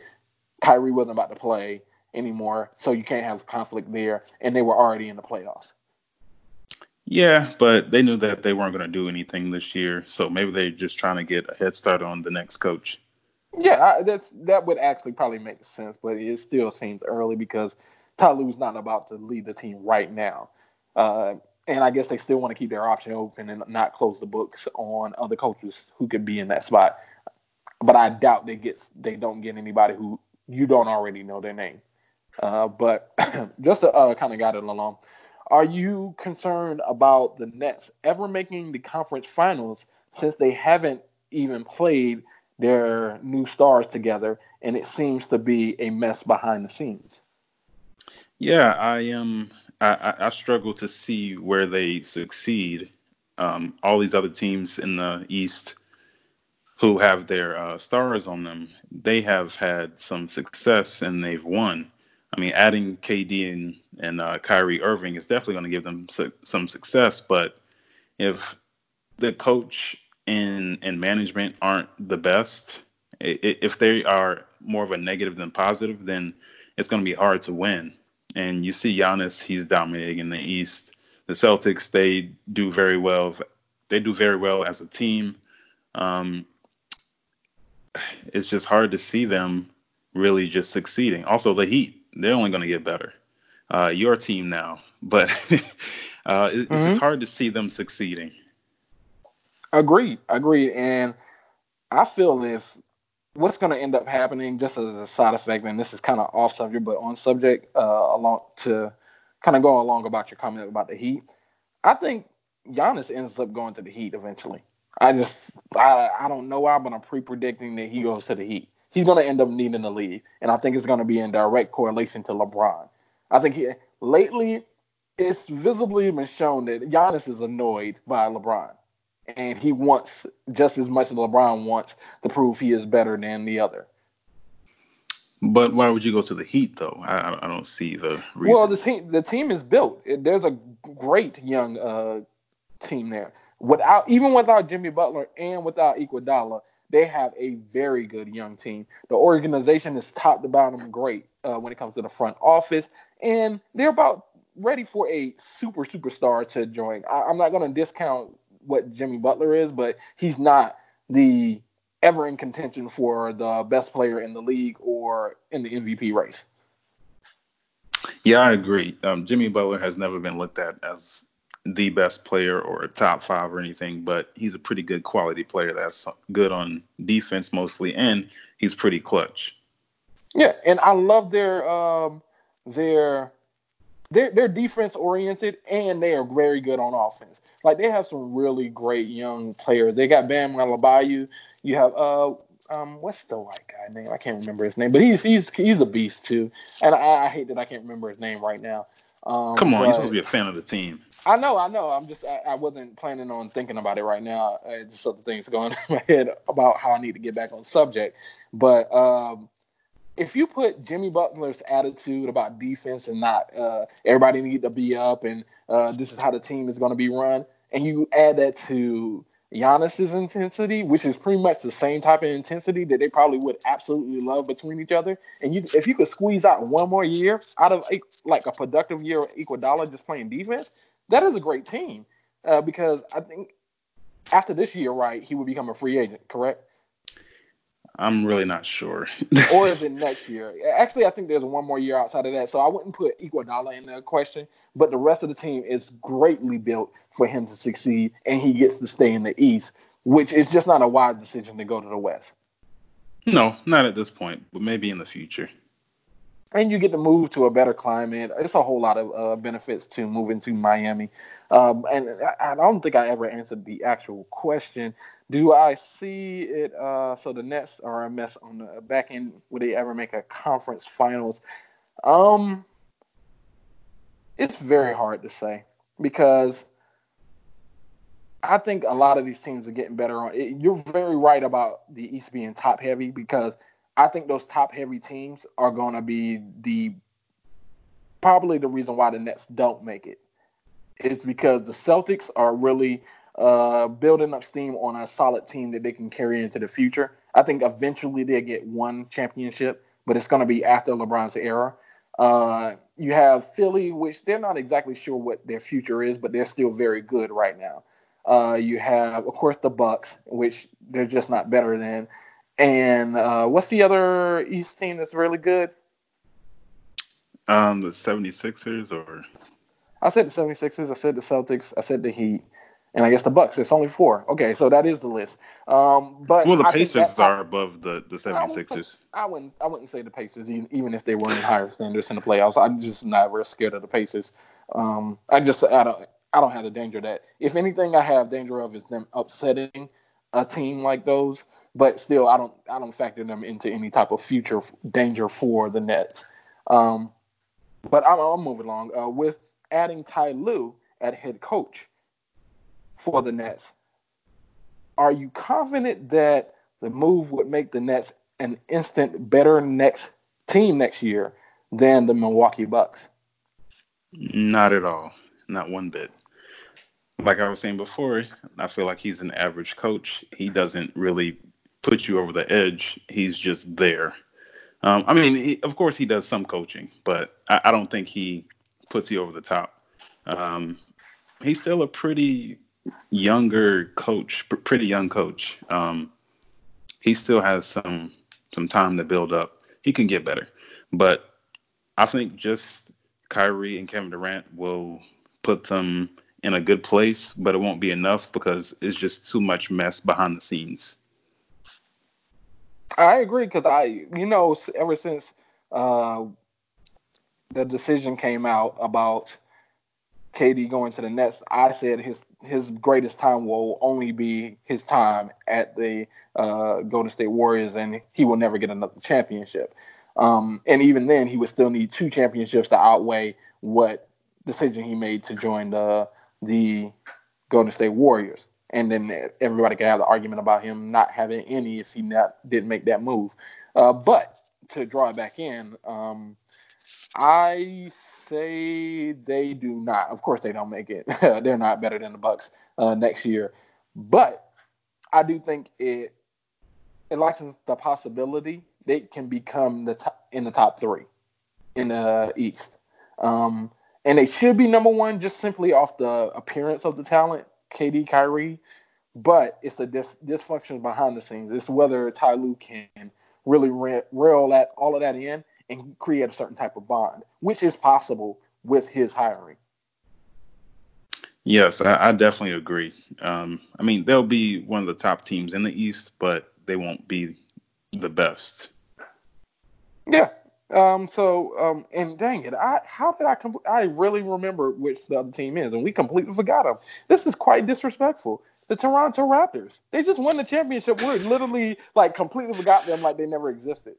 Kyrie wasn't about to play anymore, so you can't have conflict there. And they were already in the playoffs. Yeah, but they knew that they weren't going to do anything this year, so maybe they're just trying to get a head start on the next coach. Yeah, I, that's that would actually probably make sense, but it still seems early because Ty Lue's not about to lead the team right now. Uh, and I guess they still want to keep their option open and not close the books on other coaches who could be in that spot. But I doubt they get they don't get anybody who you don't already know their name. Uh, but just to uh, kind of guide it along, are you concerned about the Nets ever making the conference finals since they haven't even played their new stars together, and it seems to be a mess behind the scenes. Yeah, I am. Um, I, I struggle to see where they succeed. Um, all these other teams in the East who have their uh, stars on them, they have had some success and they've won. I mean, adding KD and, and uh, Kyrie Irving is definitely going to give them su- some success. But if the coach and and management aren't the best, if they are more of a negative than positive, then it's going to be hard to win. And you see Giannis, he's dominating in the East. The Celtics, they do very well. They do very well as a team. Um, it's just hard to see them really just succeeding. Also, the Heat, they're only going to get better. Uh, your team now, but uh, it's mm-hmm. just hard to see them succeeding. Agreed, agreed. And I feel if what's going to end up happening, just as a side effect, and this is kind of off subject, but on subject, uh, along to kind of go along about your comment about the Heat. I think Giannis ends up going to the Heat eventually. I just I I don't know why, but I'm pre-predicting that he goes to the Heat. He's going to end up needing the lead, and I think it's going to be in direct correlation to LeBron. I think he lately it's visibly been shown that Giannis is annoyed by LeBron, and he wants just as much as LeBron wants to prove he is better than the other. But why would you go to the Heat though? I, I don't see the reason. Well, the team the team is built. There's a great young uh, team there. Without even without Jimmy Butler and without Iguodala, they have a very good young team. The organization is top to bottom great uh, when it comes to the front office, and they're about ready for a super superstar to join. I, I'm not going to discount what Jimmy Butler is, but he's not the ever in contention for the best player in the league or in the MVP race. Yeah, I agree. Um, Jimmy Butler has never been looked at as the best player or a top five or anything, but he's a pretty good quality player that's good on defense mostly, and he's pretty clutch. Yeah, and I love their um, their they're, they're defense oriented and they are very good on offense. Like they have some really great young players. They got Bam Adebayo. You have uh um what's the white guy name? I can't remember his name, but he's he's he's a beast too. And I, I hate that I can't remember his name right now. Um, Come on, you're supposed to be a fan of the team. I know, I know. I'm just, I, I wasn't planning on thinking about it right now. I just other things going in my head about how I need to get back on subject. But um, if you put Jimmy Butler's attitude about defense and not uh, everybody need to be up and uh, this is how the team is going to be run, and you add that to Giannis's intensity, which is pretty much the same type of intensity that they probably would absolutely love between each other. And you, if you could squeeze out one more year out of like a productive year of Iguodala just playing defense, that is a great team. Uh, because I think after this year, right, he would become a free agent, correct? I'm really not sure. or is it next year? Actually, I think there's one more year outside of that, so I wouldn't put Iguodala in the question. But the rest of the team is greatly built for him to succeed, and he gets to stay in the East, which is just not a wise decision to go to the West. No, not at this point, but maybe in the future and you get to move to a better climate. It's a whole lot of uh, benefits to moving to Miami. Um, and I, I, don't think I ever answered the actual question. Do I see it? Uh, so the Nets are a mess on the back end. Would they ever make a conference finals? Um, it's very hard to say because I think a lot of these teams are getting better on it. You're very right about the East being top heavy because – I think those top heavy teams are going to be the probably the reason why the Nets don't make it. It's because the Celtics are really uh, building up steam on a solid team that they can carry into the future. I think eventually they'll get one championship, but it's going to be after LeBron's era. Uh, you have Philly, which they're not exactly sure what their future is, but they're still very good right now. Uh, you have, of course, the Bucks, which they're just not better than. And uh, what's the other East team that's really good? Um, the 76ers or I said the 76ers, I said the Celtics, I said the Heat, and I guess the Bucks. It's only four. Okay, so that is the list. Um, but well, the I Pacers that, are above the the 76ers. I wouldn't, I wouldn't say the Pacers even if they were in higher standards in the playoffs. I'm just not real scared of the Pacers. Um, I just I don't I don't have the danger that if anything I have danger of is them upsetting a team like those but still, I don't I don't factor them into any type of future danger for the Nets. Um, but I'm, I'm moving along uh, with adding Ty Lue at head coach for the Nets. Are you confident that the move would make the Nets an instant better next team next year than the Milwaukee Bucks? Not at all. Not one bit like I was saying before, I feel like he's an average coach. He doesn't really put you over the edge. He's just there. Um, I mean, he, of course, he does some coaching, but I, I, don't think he puts you over the top. Um, he's still a pretty younger coach, pr- pretty young coach. Um, he still has some some time to build up. He can get better, but I think just Kyrie and Kevin Durant will put them in a good place, but it won't be enough because it's just too much mess behind the scenes. I agree because I, you know, ever since uh, the decision came out about KD going to the Nets, I said his his greatest time will only be his time at the uh, Golden State Warriors, and he will never get another championship. Um, and even then, he would still need two championships to outweigh what decision he made to join the the Golden State Warriors. And then everybody could have the argument about him not having any if he not didn't make that move. Uh, but to draw it back in, um, I say they do not. Of course, they don't make it. They're not better than the Bucks uh, next year, but I do think it it likens the possibility they can become the top, in the top three in the East. Um, and they should be number one just simply off the appearance of the talent, KD, Kyrie. But it's the dis- dysfunctions behind the scenes. It's whether Ty Lue can really re- reel that all of that in and create a certain type of bond, which is possible with his hiring. Yes, I, I definitely agree. Um, I mean, they'll be one of the top teams in the East, but they won't be the best. Yeah. Um. So. Um. And dang it, I how did I com- I really remember which the other team is, and we completely forgot them. This is quite disrespectful. The Toronto Raptors. They just won the championship. We literally like completely forgot them, like they never existed.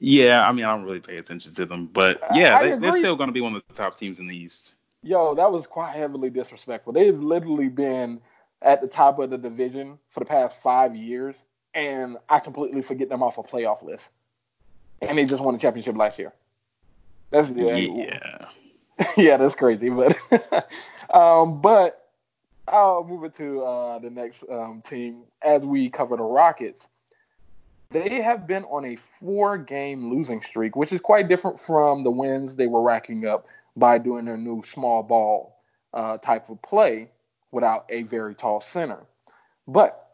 Yeah, I mean, I don't really pay attention to them, but yeah, they, they're still going to be one of the top teams in the East. Yo, that was quite heavily disrespectful. They've literally been at the top of the division for the past five years, and I completely forget them off a playoff list. And they just won the championship last year. That's yeah, yeah, yeah that's crazy. But um, but I'll move it to uh, the next um, team as we cover the Rockets they have been on a four game losing streak, which is quite different from the wins they were racking up by doing their new small ball uh, type of play without a very tall center. But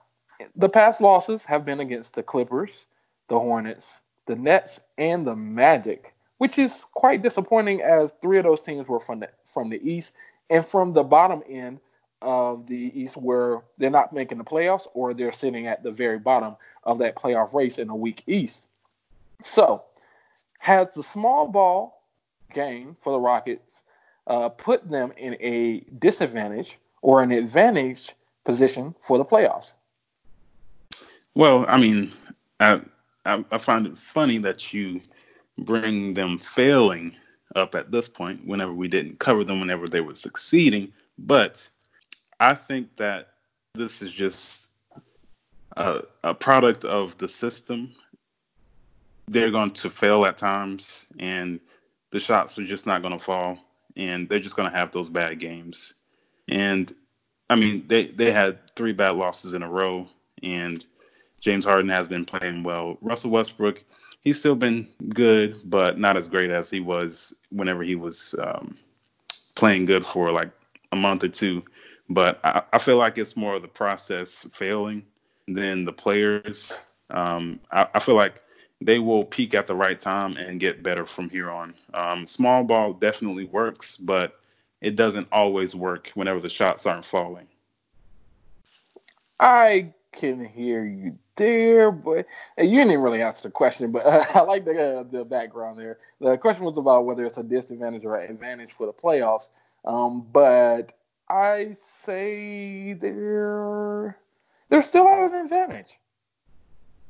the past losses have been against the Clippers, the Hornets, the Nets, and the Magic, which is quite disappointing as three of those teams were from the, from the East and from the bottom end of the East where they're not making the playoffs or they're sitting at the very bottom of that playoff race in a weak East. So, has the small ball game for the Rockets uh, put them in a disadvantage or an advantage position for the playoffs? Well, I mean, I, I find it funny that you bring them failing up at this point whenever we didn't cover them whenever they were succeeding. But I think that this is just a, a product of the system. They're going to fail at times, and the shots are just not going to fall, and they're just going to have those bad games. And I mean, they they had three bad losses in a row, and James Harden has been playing well. Russell Westbrook, he's still been good, but not as great as he was whenever he was um, playing good for like a month or two. But I, I feel like it's more of the process failing than the players. Um, I, I, feel like they will peak at the right time and get better from here on. Um, small ball definitely works, but it doesn't always work whenever the shots aren't falling. I can hear you there, but you didn't really answer the question. But uh, I like the uh, the background there. The question was about whether it's a disadvantage or an advantage for the playoffs. Um, but I say they're they're still at an advantage.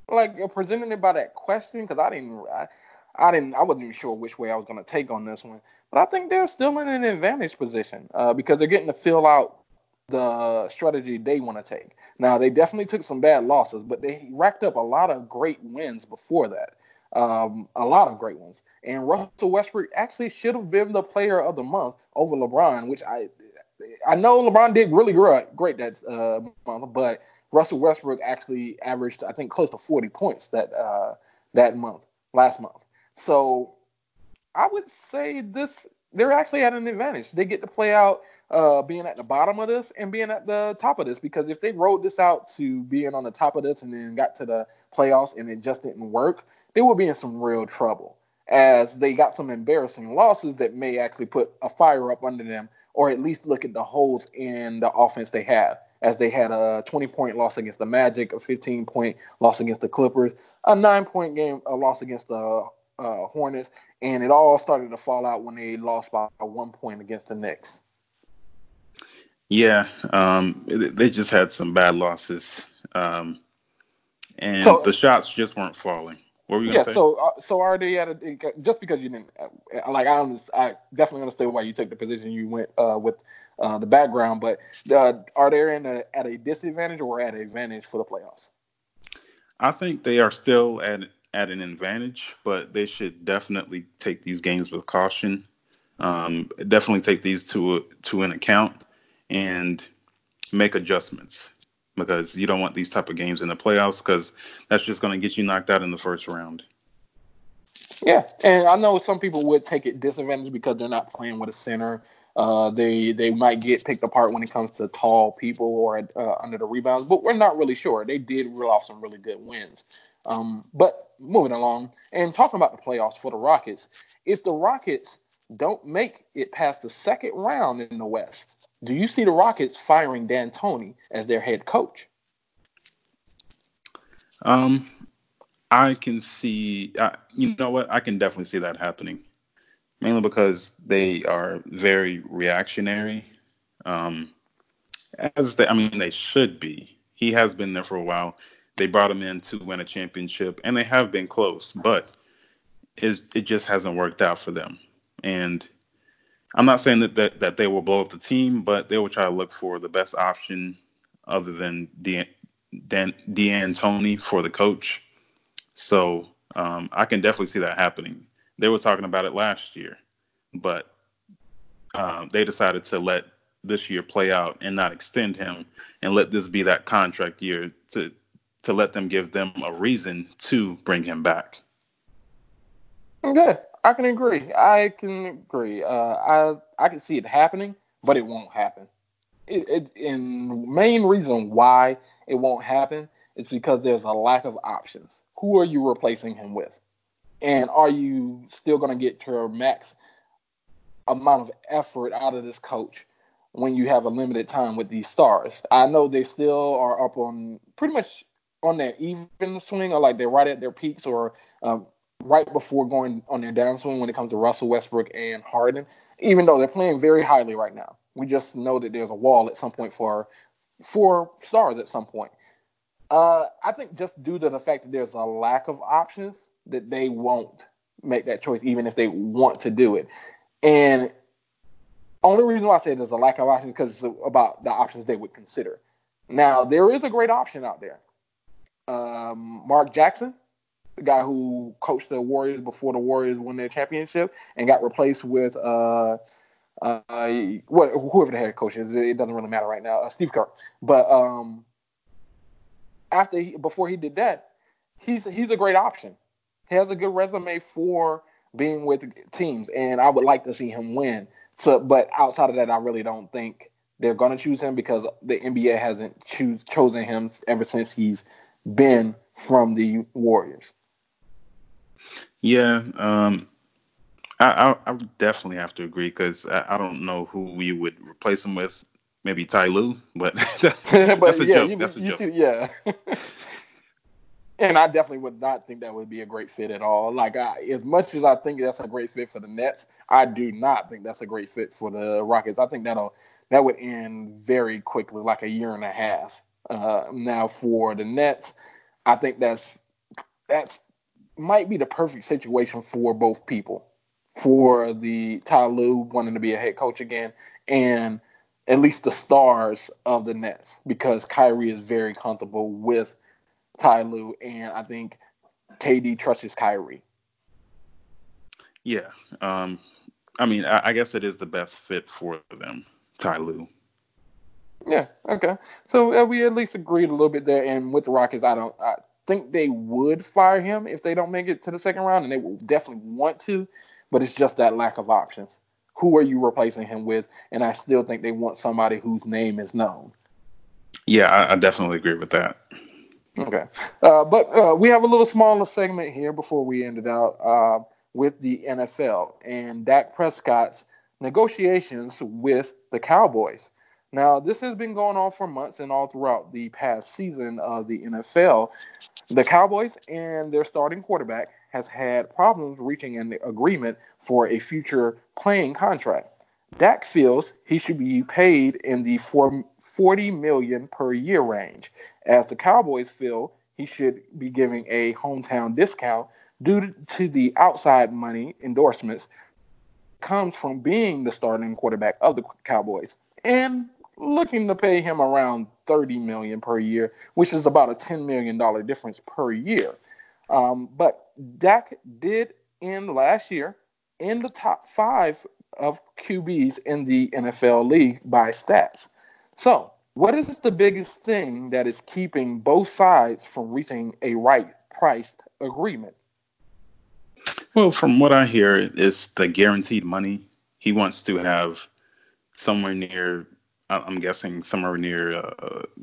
Like presenting it by that question, because I didn't, I, I, didn't, I wasn't even sure which way I was going to take on this one. But I think they're still in an advantage position uh, because they're getting to fill out the strategy they want to take. Now they definitely took some bad losses, but they racked up a lot of great wins before that. Um, a lot of great ones. And Russell Westbrook actually should have been the player of the month over LeBron, which I I know LeBron did really great, that uh, month, but Russell Westbrook actually averaged, I think, close to 40 points that uh, that month, last month. So I would say this, they're actually at an advantage. They get to play out uh, being at the bottom of this and being at the top of this because if they rode this out to being on the top of this and then got to the playoffs and it just didn't work, they would be in some real trouble as they got some embarrassing losses that may actually put a fire up under them, or at least look at the holes in the offense they have. As they had a 20 point loss against the Magic, a 15 point loss against the Clippers, a nine point game, a loss against the uh, Hornets, and it all started to fall out when they lost by one point against the Knicks. Yeah, um, they just had some bad losses, um, and so, the shots just weren't falling. What were you yeah, say? Yeah, so uh, so are they at a just because you didn't uh, like I I definitely understand why you took the position you went uh, with uh, the background, but uh, are they in a, at a disadvantage or at an advantage for the playoffs? I think they are still at at an advantage, but they should definitely take these games with caution. Um, definitely take these to to an account and make adjustments because you don't want these type of games in the playoffs because that's just going to get you knocked out in the first round. Yeah, and I know some people would take it disadvantage because they're not playing with a center. Uh, they they might get picked apart when it comes to tall people or uh, under the rebounds, but we're not really sure. They did reel off some really good wins. Um, but moving along and talking about the playoffs for the Rockets, if the Rockets don't make it past the second round in the West, do you see the Rockets firing D'Antoni as their head coach? Um, I can see. Uh, you know what? I can definitely see that happening, mainly because they are very reactionary. Um, as they, I mean, they should be. He has been there for a while. They brought him in to win a championship, and they have been close, but it, it just hasn't worked out for them. And I'm not saying that, that, that they will blow up the team, but they will try to look for the best option other than Dan, Dan, D'Antoni for the coach. So um, I can definitely see that happening. They were talking about it last year, but um, they decided to let this year play out and not extend him and let this be that contract year to to let them give them a reason to bring him back. Okay, I can agree. I can agree. Uh, I I can see it happening, but it won't happen. It, it and main reason why it won't happen is because there's a lack of options. Who are you replacing him with? And are you still going to get your max amount of effort out of this coach when you have a limited time with these stars? I know they still are up on pretty much on their even swing or like they're right at their peaks or um, right before going on their downswing when it comes to Russell Westbrook and Harden, even though they're playing very highly right now. We just know that there's a wall at some point for four stars at some point. Uh, I think just due to the fact that there's a lack of options, that they won't make that choice even if they want to do it. And only reason why I say there's a lack of options because it's about the options they would consider. Now there is a great option out there. Um, Mark Jackson, the guy who coached the Warriors before the Warriors won their championship and got replaced with uh, uh, what whoever the head coach is. It doesn't really matter right now. Uh, Steve Kerr. But um, after he, before he did that, he's he's a great option. He has a good resume for being with teams, and I would like to see him win. So, but outside of that, I really don't think they're going to choose him because the NBA hasn't choose, chosen him ever since he's been from the Warriors. Yeah, um, I, I, I definitely have to agree because I, I, don't know who we would replace him with. Maybe Ty Lue, but, that's a yeah, joke. You, that's a joke. See, yeah. and I definitely would not think that would be a great fit at all. Like, I, as much as I think that's a great fit for the Nets, I do not think that's a great fit for the Rockets. I think that'll that would end very quickly, like a year and a half. Uh, now for the Nets, I think that's that's might be the perfect situation for both people. For the Ty Lue wanting to be a head coach again, and at least the stars of the Nets, because Kyrie is very comfortable with Ty Lue, and I think KD trusts Kyrie. Yeah, um, I mean, I, I, guess it is the best fit for them, Ty Lue. Yeah. Okay. So uh, we at least agreed a little bit there, and with the Rockets, I don't. I, think they would fire him if they don't make it to the second round, and they will definitely want to, but it's just that lack of options. Who are you replacing him with? And I still think they want somebody whose name is known. Yeah, I, I definitely agree with that. Okay, uh, but uh, we have a little smaller segment here before we end it out. Uh, with the NFL and Dak Prescott's negotiations with the Cowboys. Now, this has been going on for months and all throughout the past season of the NFL. The Cowboys and their starting quarterback has had problems reaching an agreement for a future playing contract. Dak feels he should be paid in the 40 million per year range, as the Cowboys feel he should be giving a hometown discount due to the outside money endorsements comes from being the starting quarterback of the Cowboys and looking to pay him around 30 million per year, which is about a 10 million dollar difference per year. Um, but Dak did end last year in the top five of QBs in the NFL league by stats. So, what is the biggest thing that is keeping both sides from reaching a right priced agreement? Well, from what I hear, it's the guaranteed money. He wants to have somewhere near, I'm guessing somewhere near uh,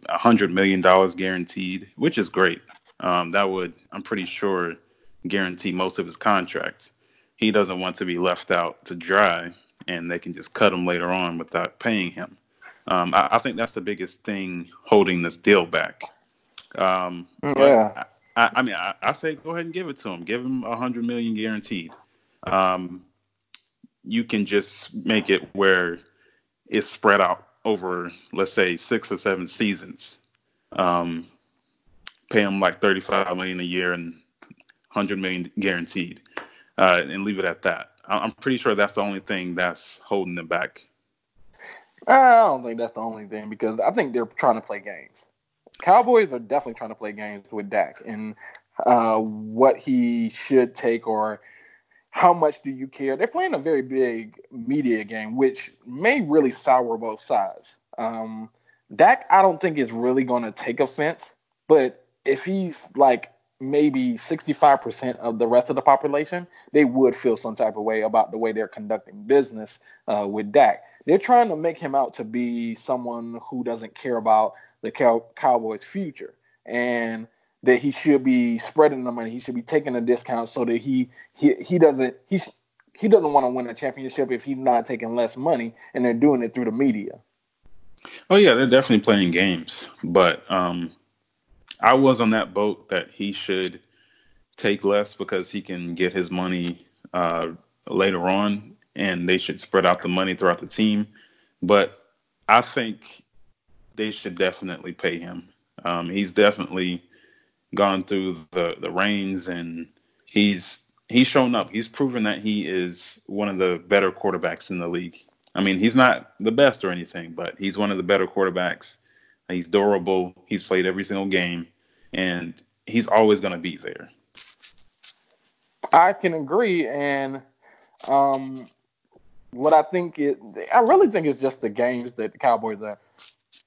a uh, hundred million dollars guaranteed, which is great. Um, that would, I'm pretty sure, guarantee most of his contract. He doesn't want to be left out to dry, and they can just cut him later on without paying him. Um, I, I, think that's the biggest thing holding this deal back. Um, yeah. I, I mean, I, I, say go ahead and give it to him. Give him a hundred million guaranteed. Um, you can just make it where it's spread out over, let's say, six or seven seasons. Um, pay him like 35 million a year and 100 million guaranteed, uh, and leave it at that. I'm pretty sure that's the only thing that's holding them back. I don't think that's the only thing because I think they're trying to play games. Cowboys are definitely trying to play games with Dak and uh, what he should take or how much do you care. They're playing a very big media game, which may really sour both sides. Um, Dak, I don't think is really going to take offense, but if he's like maybe 65% of the rest of the population, they would feel some type of way about the way they're conducting business uh, with Dak. They're trying to make him out to be someone who doesn't care about the Cow- Cowboys' future and that he should be spreading the money. He should be taking a discount so that he he he doesn't he's he doesn't want to win a championship if he's not taking less money, and they're doing it through the media. Oh yeah, they're definitely playing games, but um, I was on that boat that he should take less because he can get his money uh, later on, and they should spread out the money throughout the team. But I think they should definitely pay him. Um, he's definitely gone through the the reins, and he's he's shown up. He's proven that he is one of the better quarterbacks in the league. I mean, he's not the best or anything, but he's one of the better quarterbacks. He's durable. He's played every single game, and he's always going to be there. I can agree, and um, what I think it, I really think it's just the games that the Cowboys are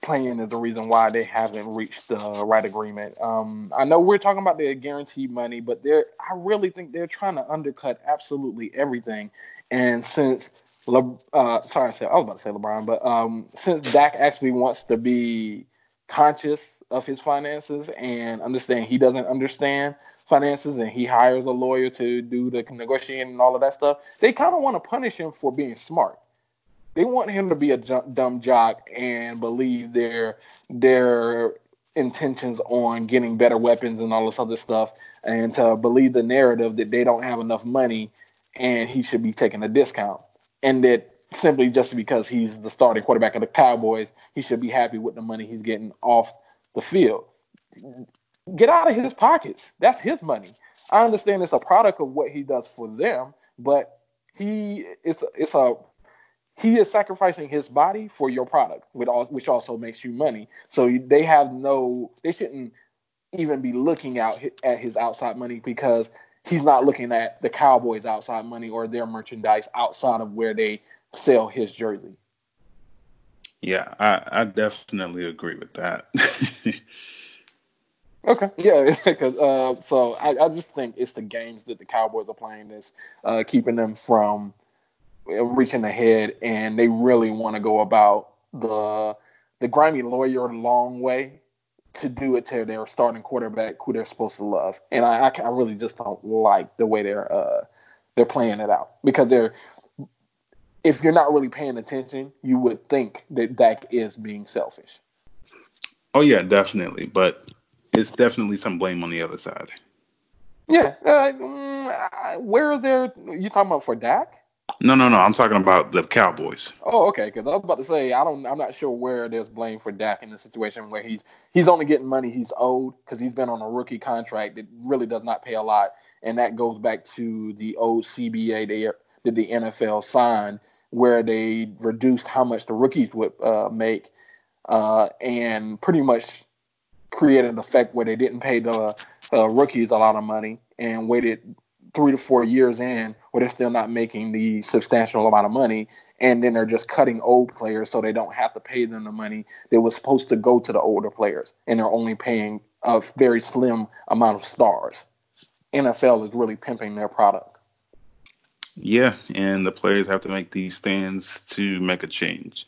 playing is the reason why they haven't reached the right agreement. Um, I know we're talking about the guaranteed money, but they're I really think they're trying to undercut absolutely everything. And since Le, uh, sorry, I, said, I was about to say LeBron, but um, since Dak actually wants to be conscious of his finances and understand he doesn't understand finances and he hires a lawyer to do the negotiating and all of that stuff, they kind of want to punish him for being smart they want him to be a dumb jock and believe their their intentions on getting better weapons and all this other stuff, and to believe the narrative that they don't have enough money and he should be taking a discount, and that simply just because he's the starting quarterback of the Cowboys, he should be happy with the money he's getting off the field. Get out of his pockets. That's his money. I understand it's a product of what he does for them, but he it's it's a he is sacrificing his body for your product, which also makes you money. So they have no, they shouldn't even be looking out at his outside money because he's not looking at the Cowboys' outside money or their merchandise outside of where they sell his jersey. Yeah, I, I definitely agree with that. okay, yeah, because uh, so I, I just think it's the games that the Cowboys are playing that's uh, keeping them from reaching ahead, and they really want to go about the the grimy lawyer long way to do it to their starting quarterback who they're supposed to love. And I, I, I really just don't like the way they're uh, they're playing it out because they're. If you're not really paying attention, you would think that Dak is being selfish. Oh yeah, definitely, but it's definitely some blame on the other side. Yeah, uh, mm, where are there? You talking about for Dak? No, no, no. I'm talking about the Cowboys. Oh, okay. Because I was about to say I don't. I'm not sure where there's blame for Dak in the situation where he's he's only getting money he's owed because he's been on a rookie contract that really does not pay a lot, and that goes back to the old CBA that the NFL signed, where they reduced how much the rookies would uh, make, uh, and pretty much created an effect where they didn't pay the uh, rookies a lot of money and waited three to four years in where they're still not making the substantial amount of money and then they're just cutting old players so they don't have to pay them the money that was supposed to go to the older players and they're only paying a very slim amount of stars. Nfl is really pimping their product. Yeah and the players have to make these stands to make a change.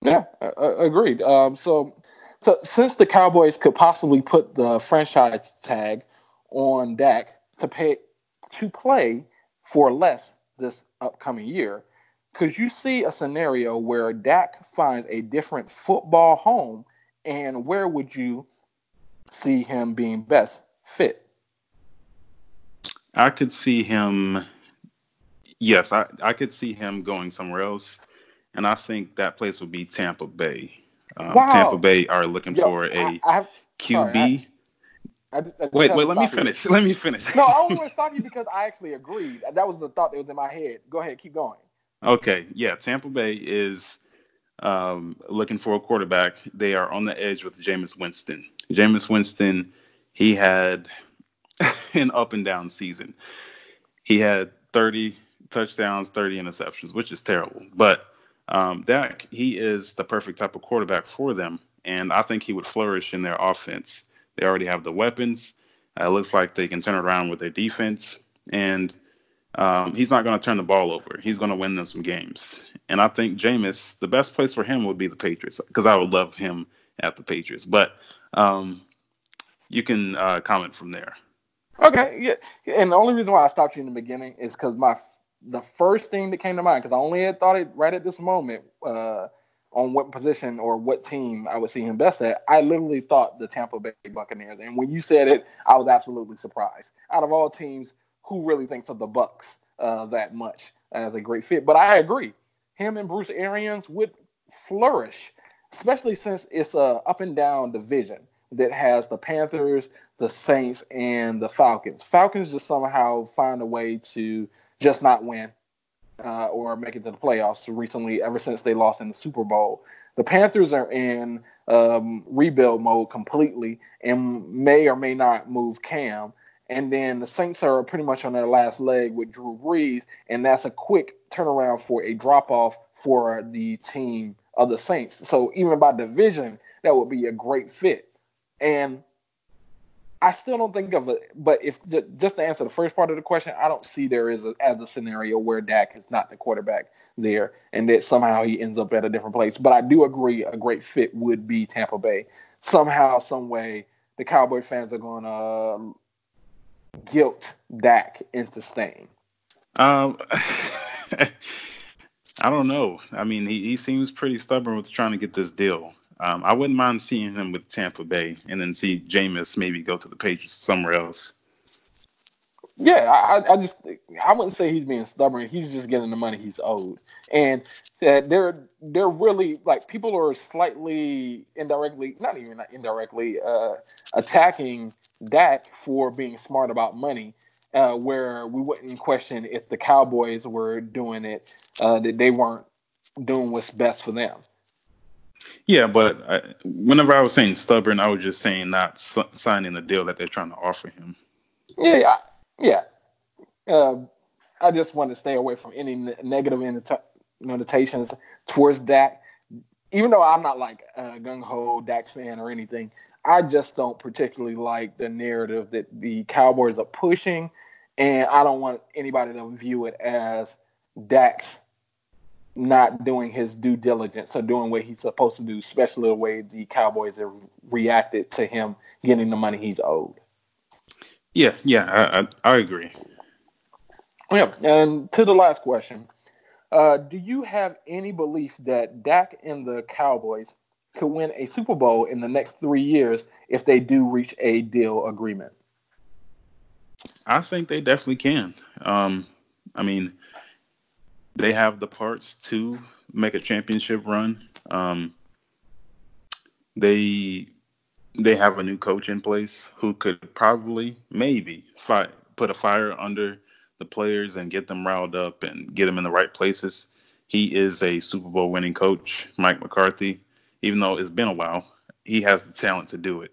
Yeah uh, agreed. Um, so so since the cowboys could possibly put the franchise tag on Dak to pay to play for less this upcoming year. Because you see a scenario where Dak finds a different football home, and where would you see him being best fit? I could see him. Yes, I, I could see him going somewhere else, and I think that place would be Tampa Bay. Um, wow. Tampa Bay are looking Yo, for a I, I QB. Sorry, I, I wait, wait. Let me finish. You. Let me finish. no, I only want to stop you because I actually agreed. That was the thought that was in my head. Go ahead, keep going. Okay, yeah. Tampa Bay is um, looking for a quarterback. They are on the edge with Jameis Winston. Jameis Winston, he had an up and down season. He had 30 touchdowns, 30 interceptions, which is terrible. But um, Dak, he is the perfect type of quarterback for them, and I think he would flourish in their offense. They already have the weapons. Uh, it looks like they can turn around with their defense, and um, he's not going to turn the ball over. He's going to win them some games. And I think Jameis, the best place for him would be the Patriots because I would love him at the Patriots. But um, you can uh, comment from there. Okay, yeah. And the only reason why I stopped you in the beginning is because my the first thing that came to mind because I only had thought it right at this moment. Uh, on what position or what team I would see him best at, I literally thought the Tampa Bay Buccaneers. And when you said it, I was absolutely surprised. Out of all teams, who really thinks of the Bucks uh, that much as a great fit? But I agree, him and Bruce Arians would flourish, especially since it's a up and down division that has the Panthers, the Saints, and the Falcons. Falcons just somehow find a way to just not win uh, or make it to the playoffs recently, ever since they lost in the Super Bowl. The Panthers are in um, rebuild mode completely and may or may not move Cam. And then the Saints are pretty much on their last leg with Drew Brees, and that's a quick turnaround for a drop off for the team of the Saints. So even by division, that would be a great fit. And I still don't think of it, but if just to answer the first part of the question, I don't see there is a, as a scenario where Dak is not the quarterback there, and that somehow he ends up at a different place. But I do agree, a great fit would be Tampa Bay. Somehow, some way, the Cowboy fans are going to um, guilt Dak into staying. Um, I don't know. I mean, he, he seems pretty stubborn with trying to get this deal. Um, I wouldn't mind seeing him with Tampa Bay and then see Jameis maybe go to the Patriots somewhere else. Yeah, I, I just I wouldn't say he's being stubborn. He's just getting the money he's owed, and uh, they're they're really like people are slightly indirectly, not even indirectly, uh, attacking Dak for being smart about money. Uh, where we wouldn't question if the Cowboys were doing it, uh, that they weren't doing what's best for them. Yeah, but I, whenever I was saying stubborn, I was just saying not signing the deal that they're trying to offer him. Yeah, yeah. Uh, I just want to stay away from any negative annotations towards Dak. Even though I'm not like a gung ho Dak fan or anything, I just don't particularly like the narrative that the Cowboys are pushing, and I don't want anybody to view it as Dak's not doing his due diligence or doing what he's supposed to do, especially the way the Cowboys have reacted to him getting the money he's owed. Yeah, yeah, I, I, I agree. Yeah, and to the last question, uh, do you have any belief that Dak and the Cowboys could win a Super Bowl in the next three years if they do reach a deal agreement? I think they definitely can. Um, I mean, they have the parts to make a championship run. Um, they they have a new coach in place who could probably maybe fi- put a fire under the players and get them riled up and get them in the right places. He is a Super Bowl winning coach, Mike McCarthy. Even though it's been a while, he has the talent to do it.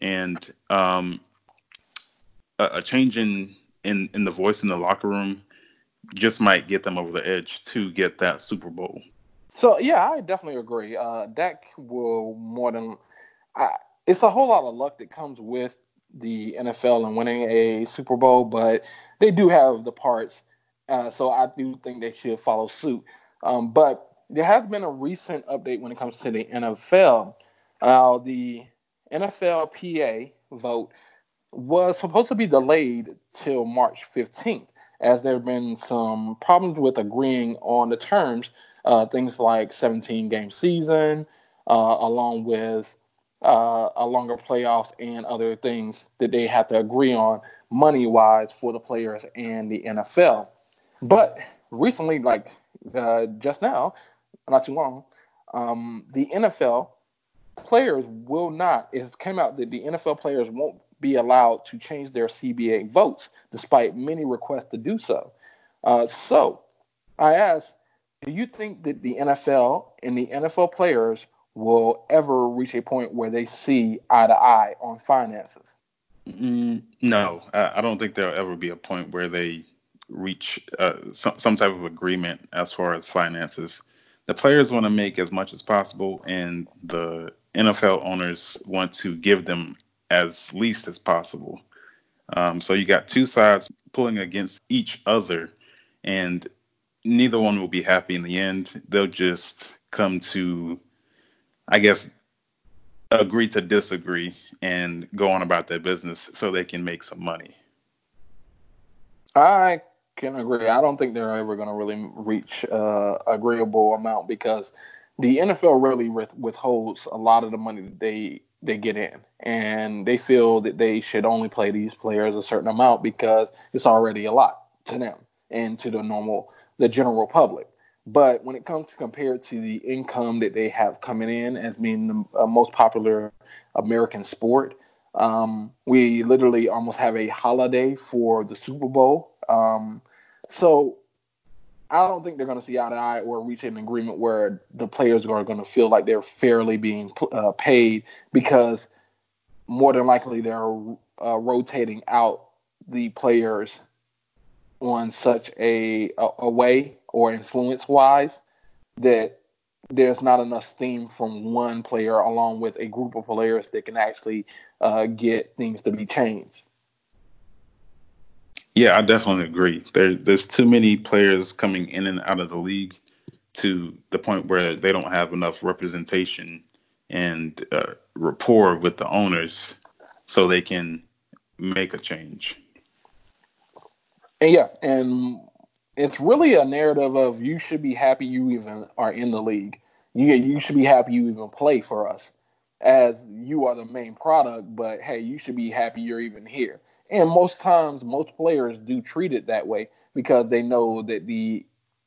And um, a, a change in, in in the voice in the locker room just might get them over the edge to get that Super Bowl. So yeah, I definitely agree. Uh, Dak will more than. I, it's a whole lot of luck that comes with the NFL and winning a Super Bowl, but they do have the parts. Uh, so I do think they should follow suit. Um, but there has been a recent update when it comes to the NFL. Now, the NFLPA vote was supposed to be delayed till March 15th, as there have been some problems with agreeing on the terms, uh, things like 17 game season, uh, along with uh, a longer playoffs and other things that they have to agree on money wise for the players and the NFL. But recently, like uh, just now, not too long, um, the NFL players will not. It came out that the NFL players won't be allowed to change their CBA votes, despite many requests to do so. Uh, so, I asked, do you think that the NFL and the NFL players will ever reach a point where they see eye to eye on finances? Mm, no, I, I, don't think there'll ever be a point where they reach uh, some, some type of agreement as far as finances. The players want to make as much as possible, and the NFL owners want to give them as least as possible. Um, so you got two sides pulling against each other, and neither one will be happy in the end. They'll just come to I guess, agree to disagree and go on about their business so they can make some money. I can agree. I don't think they're ever going to really reach uh, agreeable amount because the NFL really withholds a lot of the money that they they get in, and they feel that they should only play these players a certain amount because it's already a lot to them and to the normal the general public. But when it comes to compared to the income that they have coming in as being the uh, most popular American sport, um, we literally almost have a holiday for the Super Bowl. Um, so I don't think they're going to see eye to eye or reach an agreement where the players are going to feel like they're fairly being uh, paid because more than likely they're uh, rotating out the players on such a, a, a way or influence wise that there's not enough steam from one player along with a group of players that can actually uh, get things to be changed. Yeah, I definitely agree. There, there's too many players coming in and out of the league to the point where they don't have enough representation and uh, rapport with the owners so they can make a change. And yeah, and it's really a narrative of you should be happy you even are in the league. You you should be happy you even play for us, as you are the main product. But hey, you should be happy you're even here. And most times, most players do treat it that way because they know that the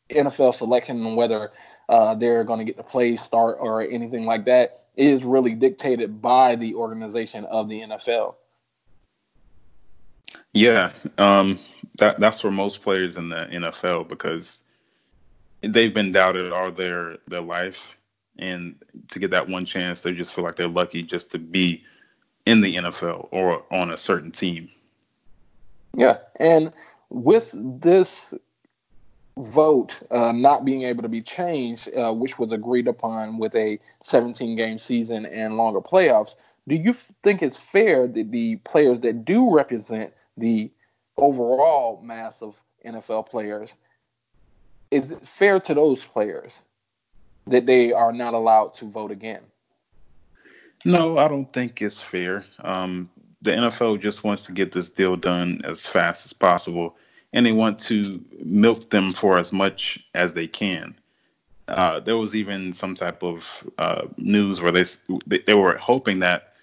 NFL selection, whether uh, they're going to get to play, start, or anything like that, is really dictated by the organization of the NFL. Yeah, um, that that's for most players in the NFL because they've been doubted all their their life, and to get that one chance, they just feel like they're lucky just to be in the NFL or on a certain team. Yeah, and with this vote uh, not being able to be changed, uh, which was agreed upon with a 17 game season and longer playoffs, do you think it's fair that the players that do represent the overall mass of NFL players, is it fair to those players that they are not allowed to vote again? No, I don't think it's fair. Um, the NFL just wants to get this deal done as fast as possible, and they want to milk them for as much as they can. Uh, there was even some type of uh, news where they they were hoping that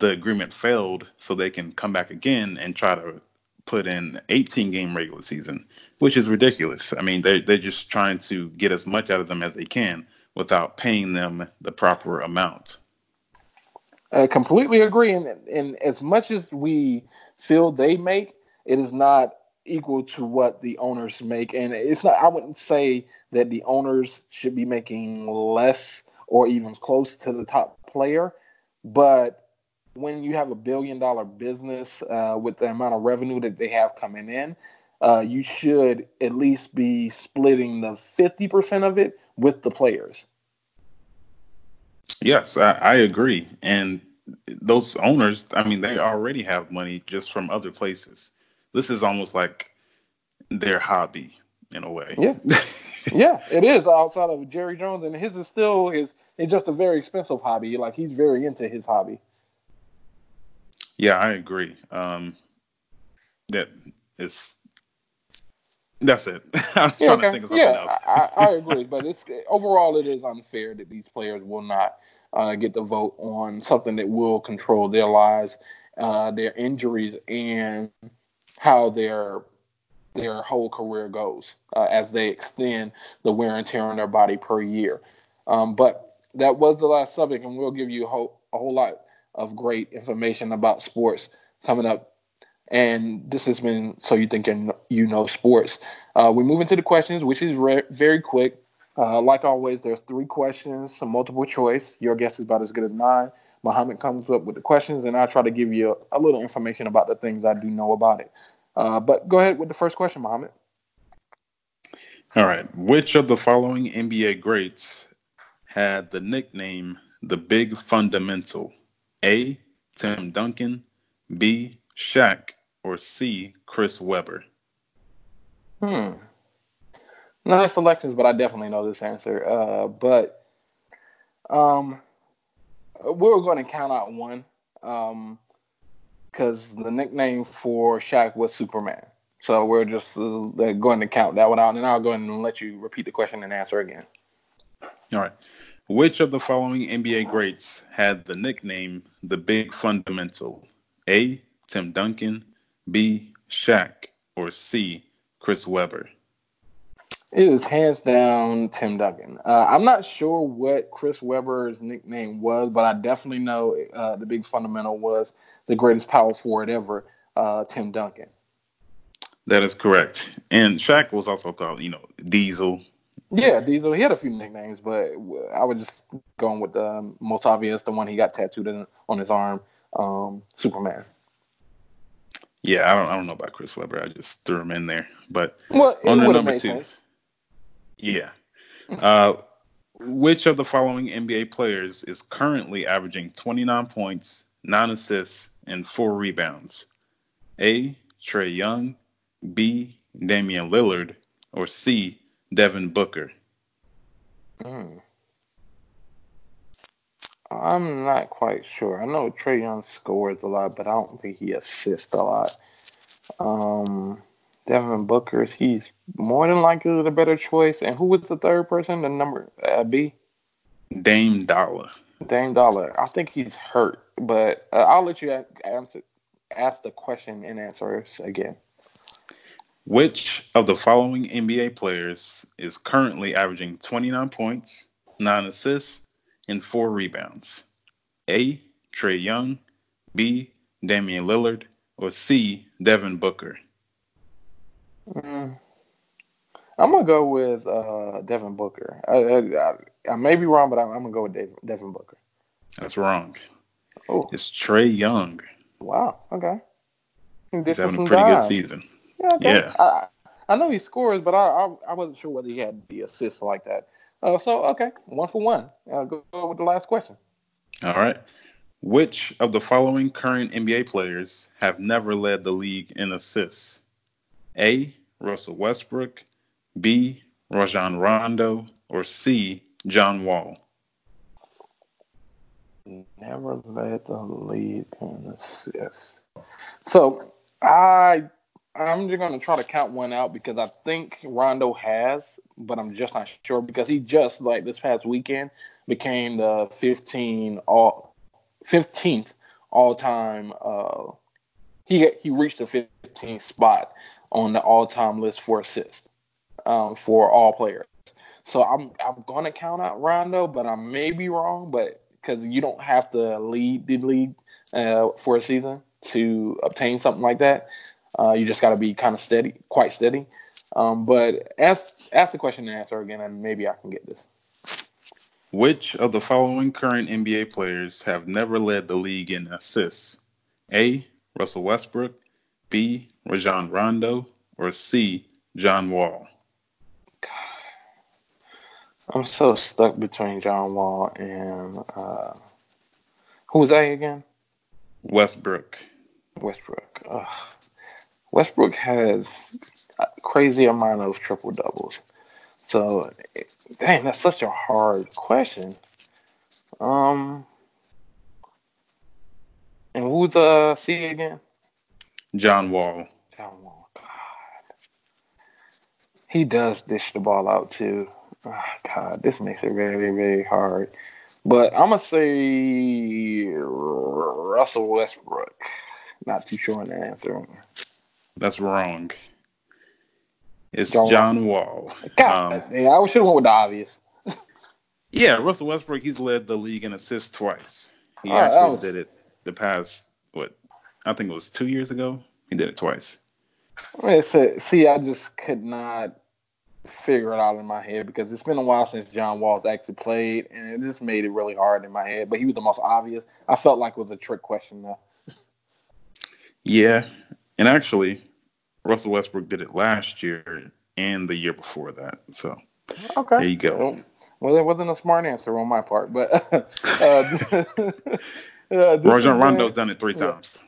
the agreement failed so they can come back again and try to put in 18 game regular season, which is ridiculous. I mean, they they're just trying to get as much out of them as they can without paying them the proper amount. I completely agree. And, and as much as we feel they make, it is not equal to what the owners make. And it's not, I wouldn't say that the owners should be making less or even close to the top player. But when you have a billion dollar business uh, with the amount of revenue that they have coming in, uh, you should at least be splitting the 50% of it with the players. Yes, I, I agree. And those owners, I mean, they already have money just from other places. This is almost like their hobby in a way. Yeah. yeah, it is outside of Jerry Jones, and his is still his. It's just a very expensive hobby. Like he's very into his hobby. Yeah, I agree. Um, that is that's it. I'm yeah, trying okay. to think of something yeah, else. I, I agree, but it's overall it is unfair that these players will not uh, get the vote on something that will control their lives, uh, their injuries, and how their their whole career goes uh, as they extend the wear and tear on their body per year. Um, but that was the last subject, and we'll give you a whole, a whole lot of great information about sports coming up and this has been so you think you know sports. Uh, we move into the questions, which is re- very quick. Uh, like always, there's three questions, some multiple choice. Your guess is about as good as mine. Muhammad comes up with the questions, and I try to give you a, a little information about the things I do know about it. Uh, but go ahead with the first question, Muhammad. All right. Which of the following NBA greats had the nickname the Big Fundamental? A. Tim Duncan, B. Shaq, or C, Chris Webber? Hmm. Nice selections, but I definitely know this answer. Uh, but um, we're going to count out one because um, the nickname for Shaq was Superman. So we're just uh, going to count that one out, and I'll go ahead and let you repeat the question and answer again. All right. Which of the following NBA greats had the nickname the Big Fundamental? A. Tim Duncan, B. Shaq, or C. Chris Webber? It is hands down Tim Duncan. Uh, I'm not sure what Chris Webber's nickname was, but I definitely know uh, the big fundamental was the greatest power forward ever, uh, Tim Duncan. That is correct. And Shaq was also called, you know, Diesel. Yeah, Diesel. He had a few nicknames, but I was just going with the most obvious, the one he got tattooed on his arm, um, Superman. Yeah, I don't I don't know about Chris Webber. I just threw him in there. But well, on the number two. Sense. Yeah. Uh, which of the following NBA players is currently averaging 29 points, 9 assists, and 4 rebounds? A. Trae Young, B. Damian Lillard, or C. Devin Booker? Mm. I'm not quite sure. I know Trae Young scores a lot, but I don't think he assists a lot. Um, Devin Booker, he's more than likely the better choice. And who was the third person? The number uh, B. Dame Dollar. Dame Dollar. I think he's hurt, but uh, I'll let you answer, ask the question and answer again. Which of the following NBA players is currently averaging 29 points, 9 assists, and four rebounds? A. Trae Young, B. Damian Lillard, or C. Devin Booker? Mm. I'm gonna go with uh, Devin Booker. I, I, I, may be wrong, but I'm, I'm gonna go with Dave, Devin Booker. That's wrong. Oh, it's Trae Young. Wow. Okay. He's having a pretty guys. good season. Yeah. Okay. Yeah. I, I know he scores, but I, I, I wasn't sure whether he had the assists like that. Uh, so okay, one for one. Uh, go, go with the last question. All right. Which of the following current NBA players have never led the league in assists? A. Russell Westbrook, B. Rajon Rondo, or C. John Wall? Never led the league in assists. So I I'm just gonna try to count one out because I think Rondo has, but I'm just not sure because he just like this past weekend became the 15 all 15th all time. Uh, he he reached the 15th spot on the all time list for assists um, for all players. So I'm I'm gonna count out Rondo, but I may be wrong, but because you don't have to lead the league uh, for a season to obtain something like that. Uh, you just got to be kind of steady, quite steady. Um, but ask ask the question and answer again, and maybe I can get this. Which of the following current NBA players have never led the league in assists? A. Russell Westbrook, B. Rajon Rondo, or C. John Wall? God. I'm so stuck between John Wall and uh, who was A again? Westbrook. Westbrook. Ugh. Westbrook has a crazy amount of triple doubles. So, dang, that's such a hard question. Um, and who's uh C again? John Wall. John Wall. God, he does dish the ball out too. Oh, God, this makes it very, very hard. But I'm gonna say Russell Westbrook. Not too sure on the answer. That's wrong. It's John, John Wall. God, um, yeah, I should have went with the obvious. yeah, Russell Westbrook. He's led the league in assists twice. He actually was... did it the past what I think it was two years ago. He did it twice. see, I just could not figure it out in my head because it's been a while since John Wall's actually played, and it just made it really hard in my head. But he was the most obvious. I felt like it was a trick question though. Yeah, and actually, Russell Westbrook did it last year and the year before that. So okay, there you go. Well, it wasn't a smart answer on my part, but uh, uh, Rajon Rondo's done it three yeah. times.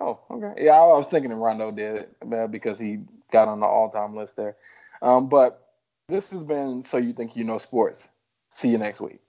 Oh, okay. Yeah, I was thinking Rondo did it uh, because he got on the all-time list there. Um, but this has been so you think you know sports. See you next week.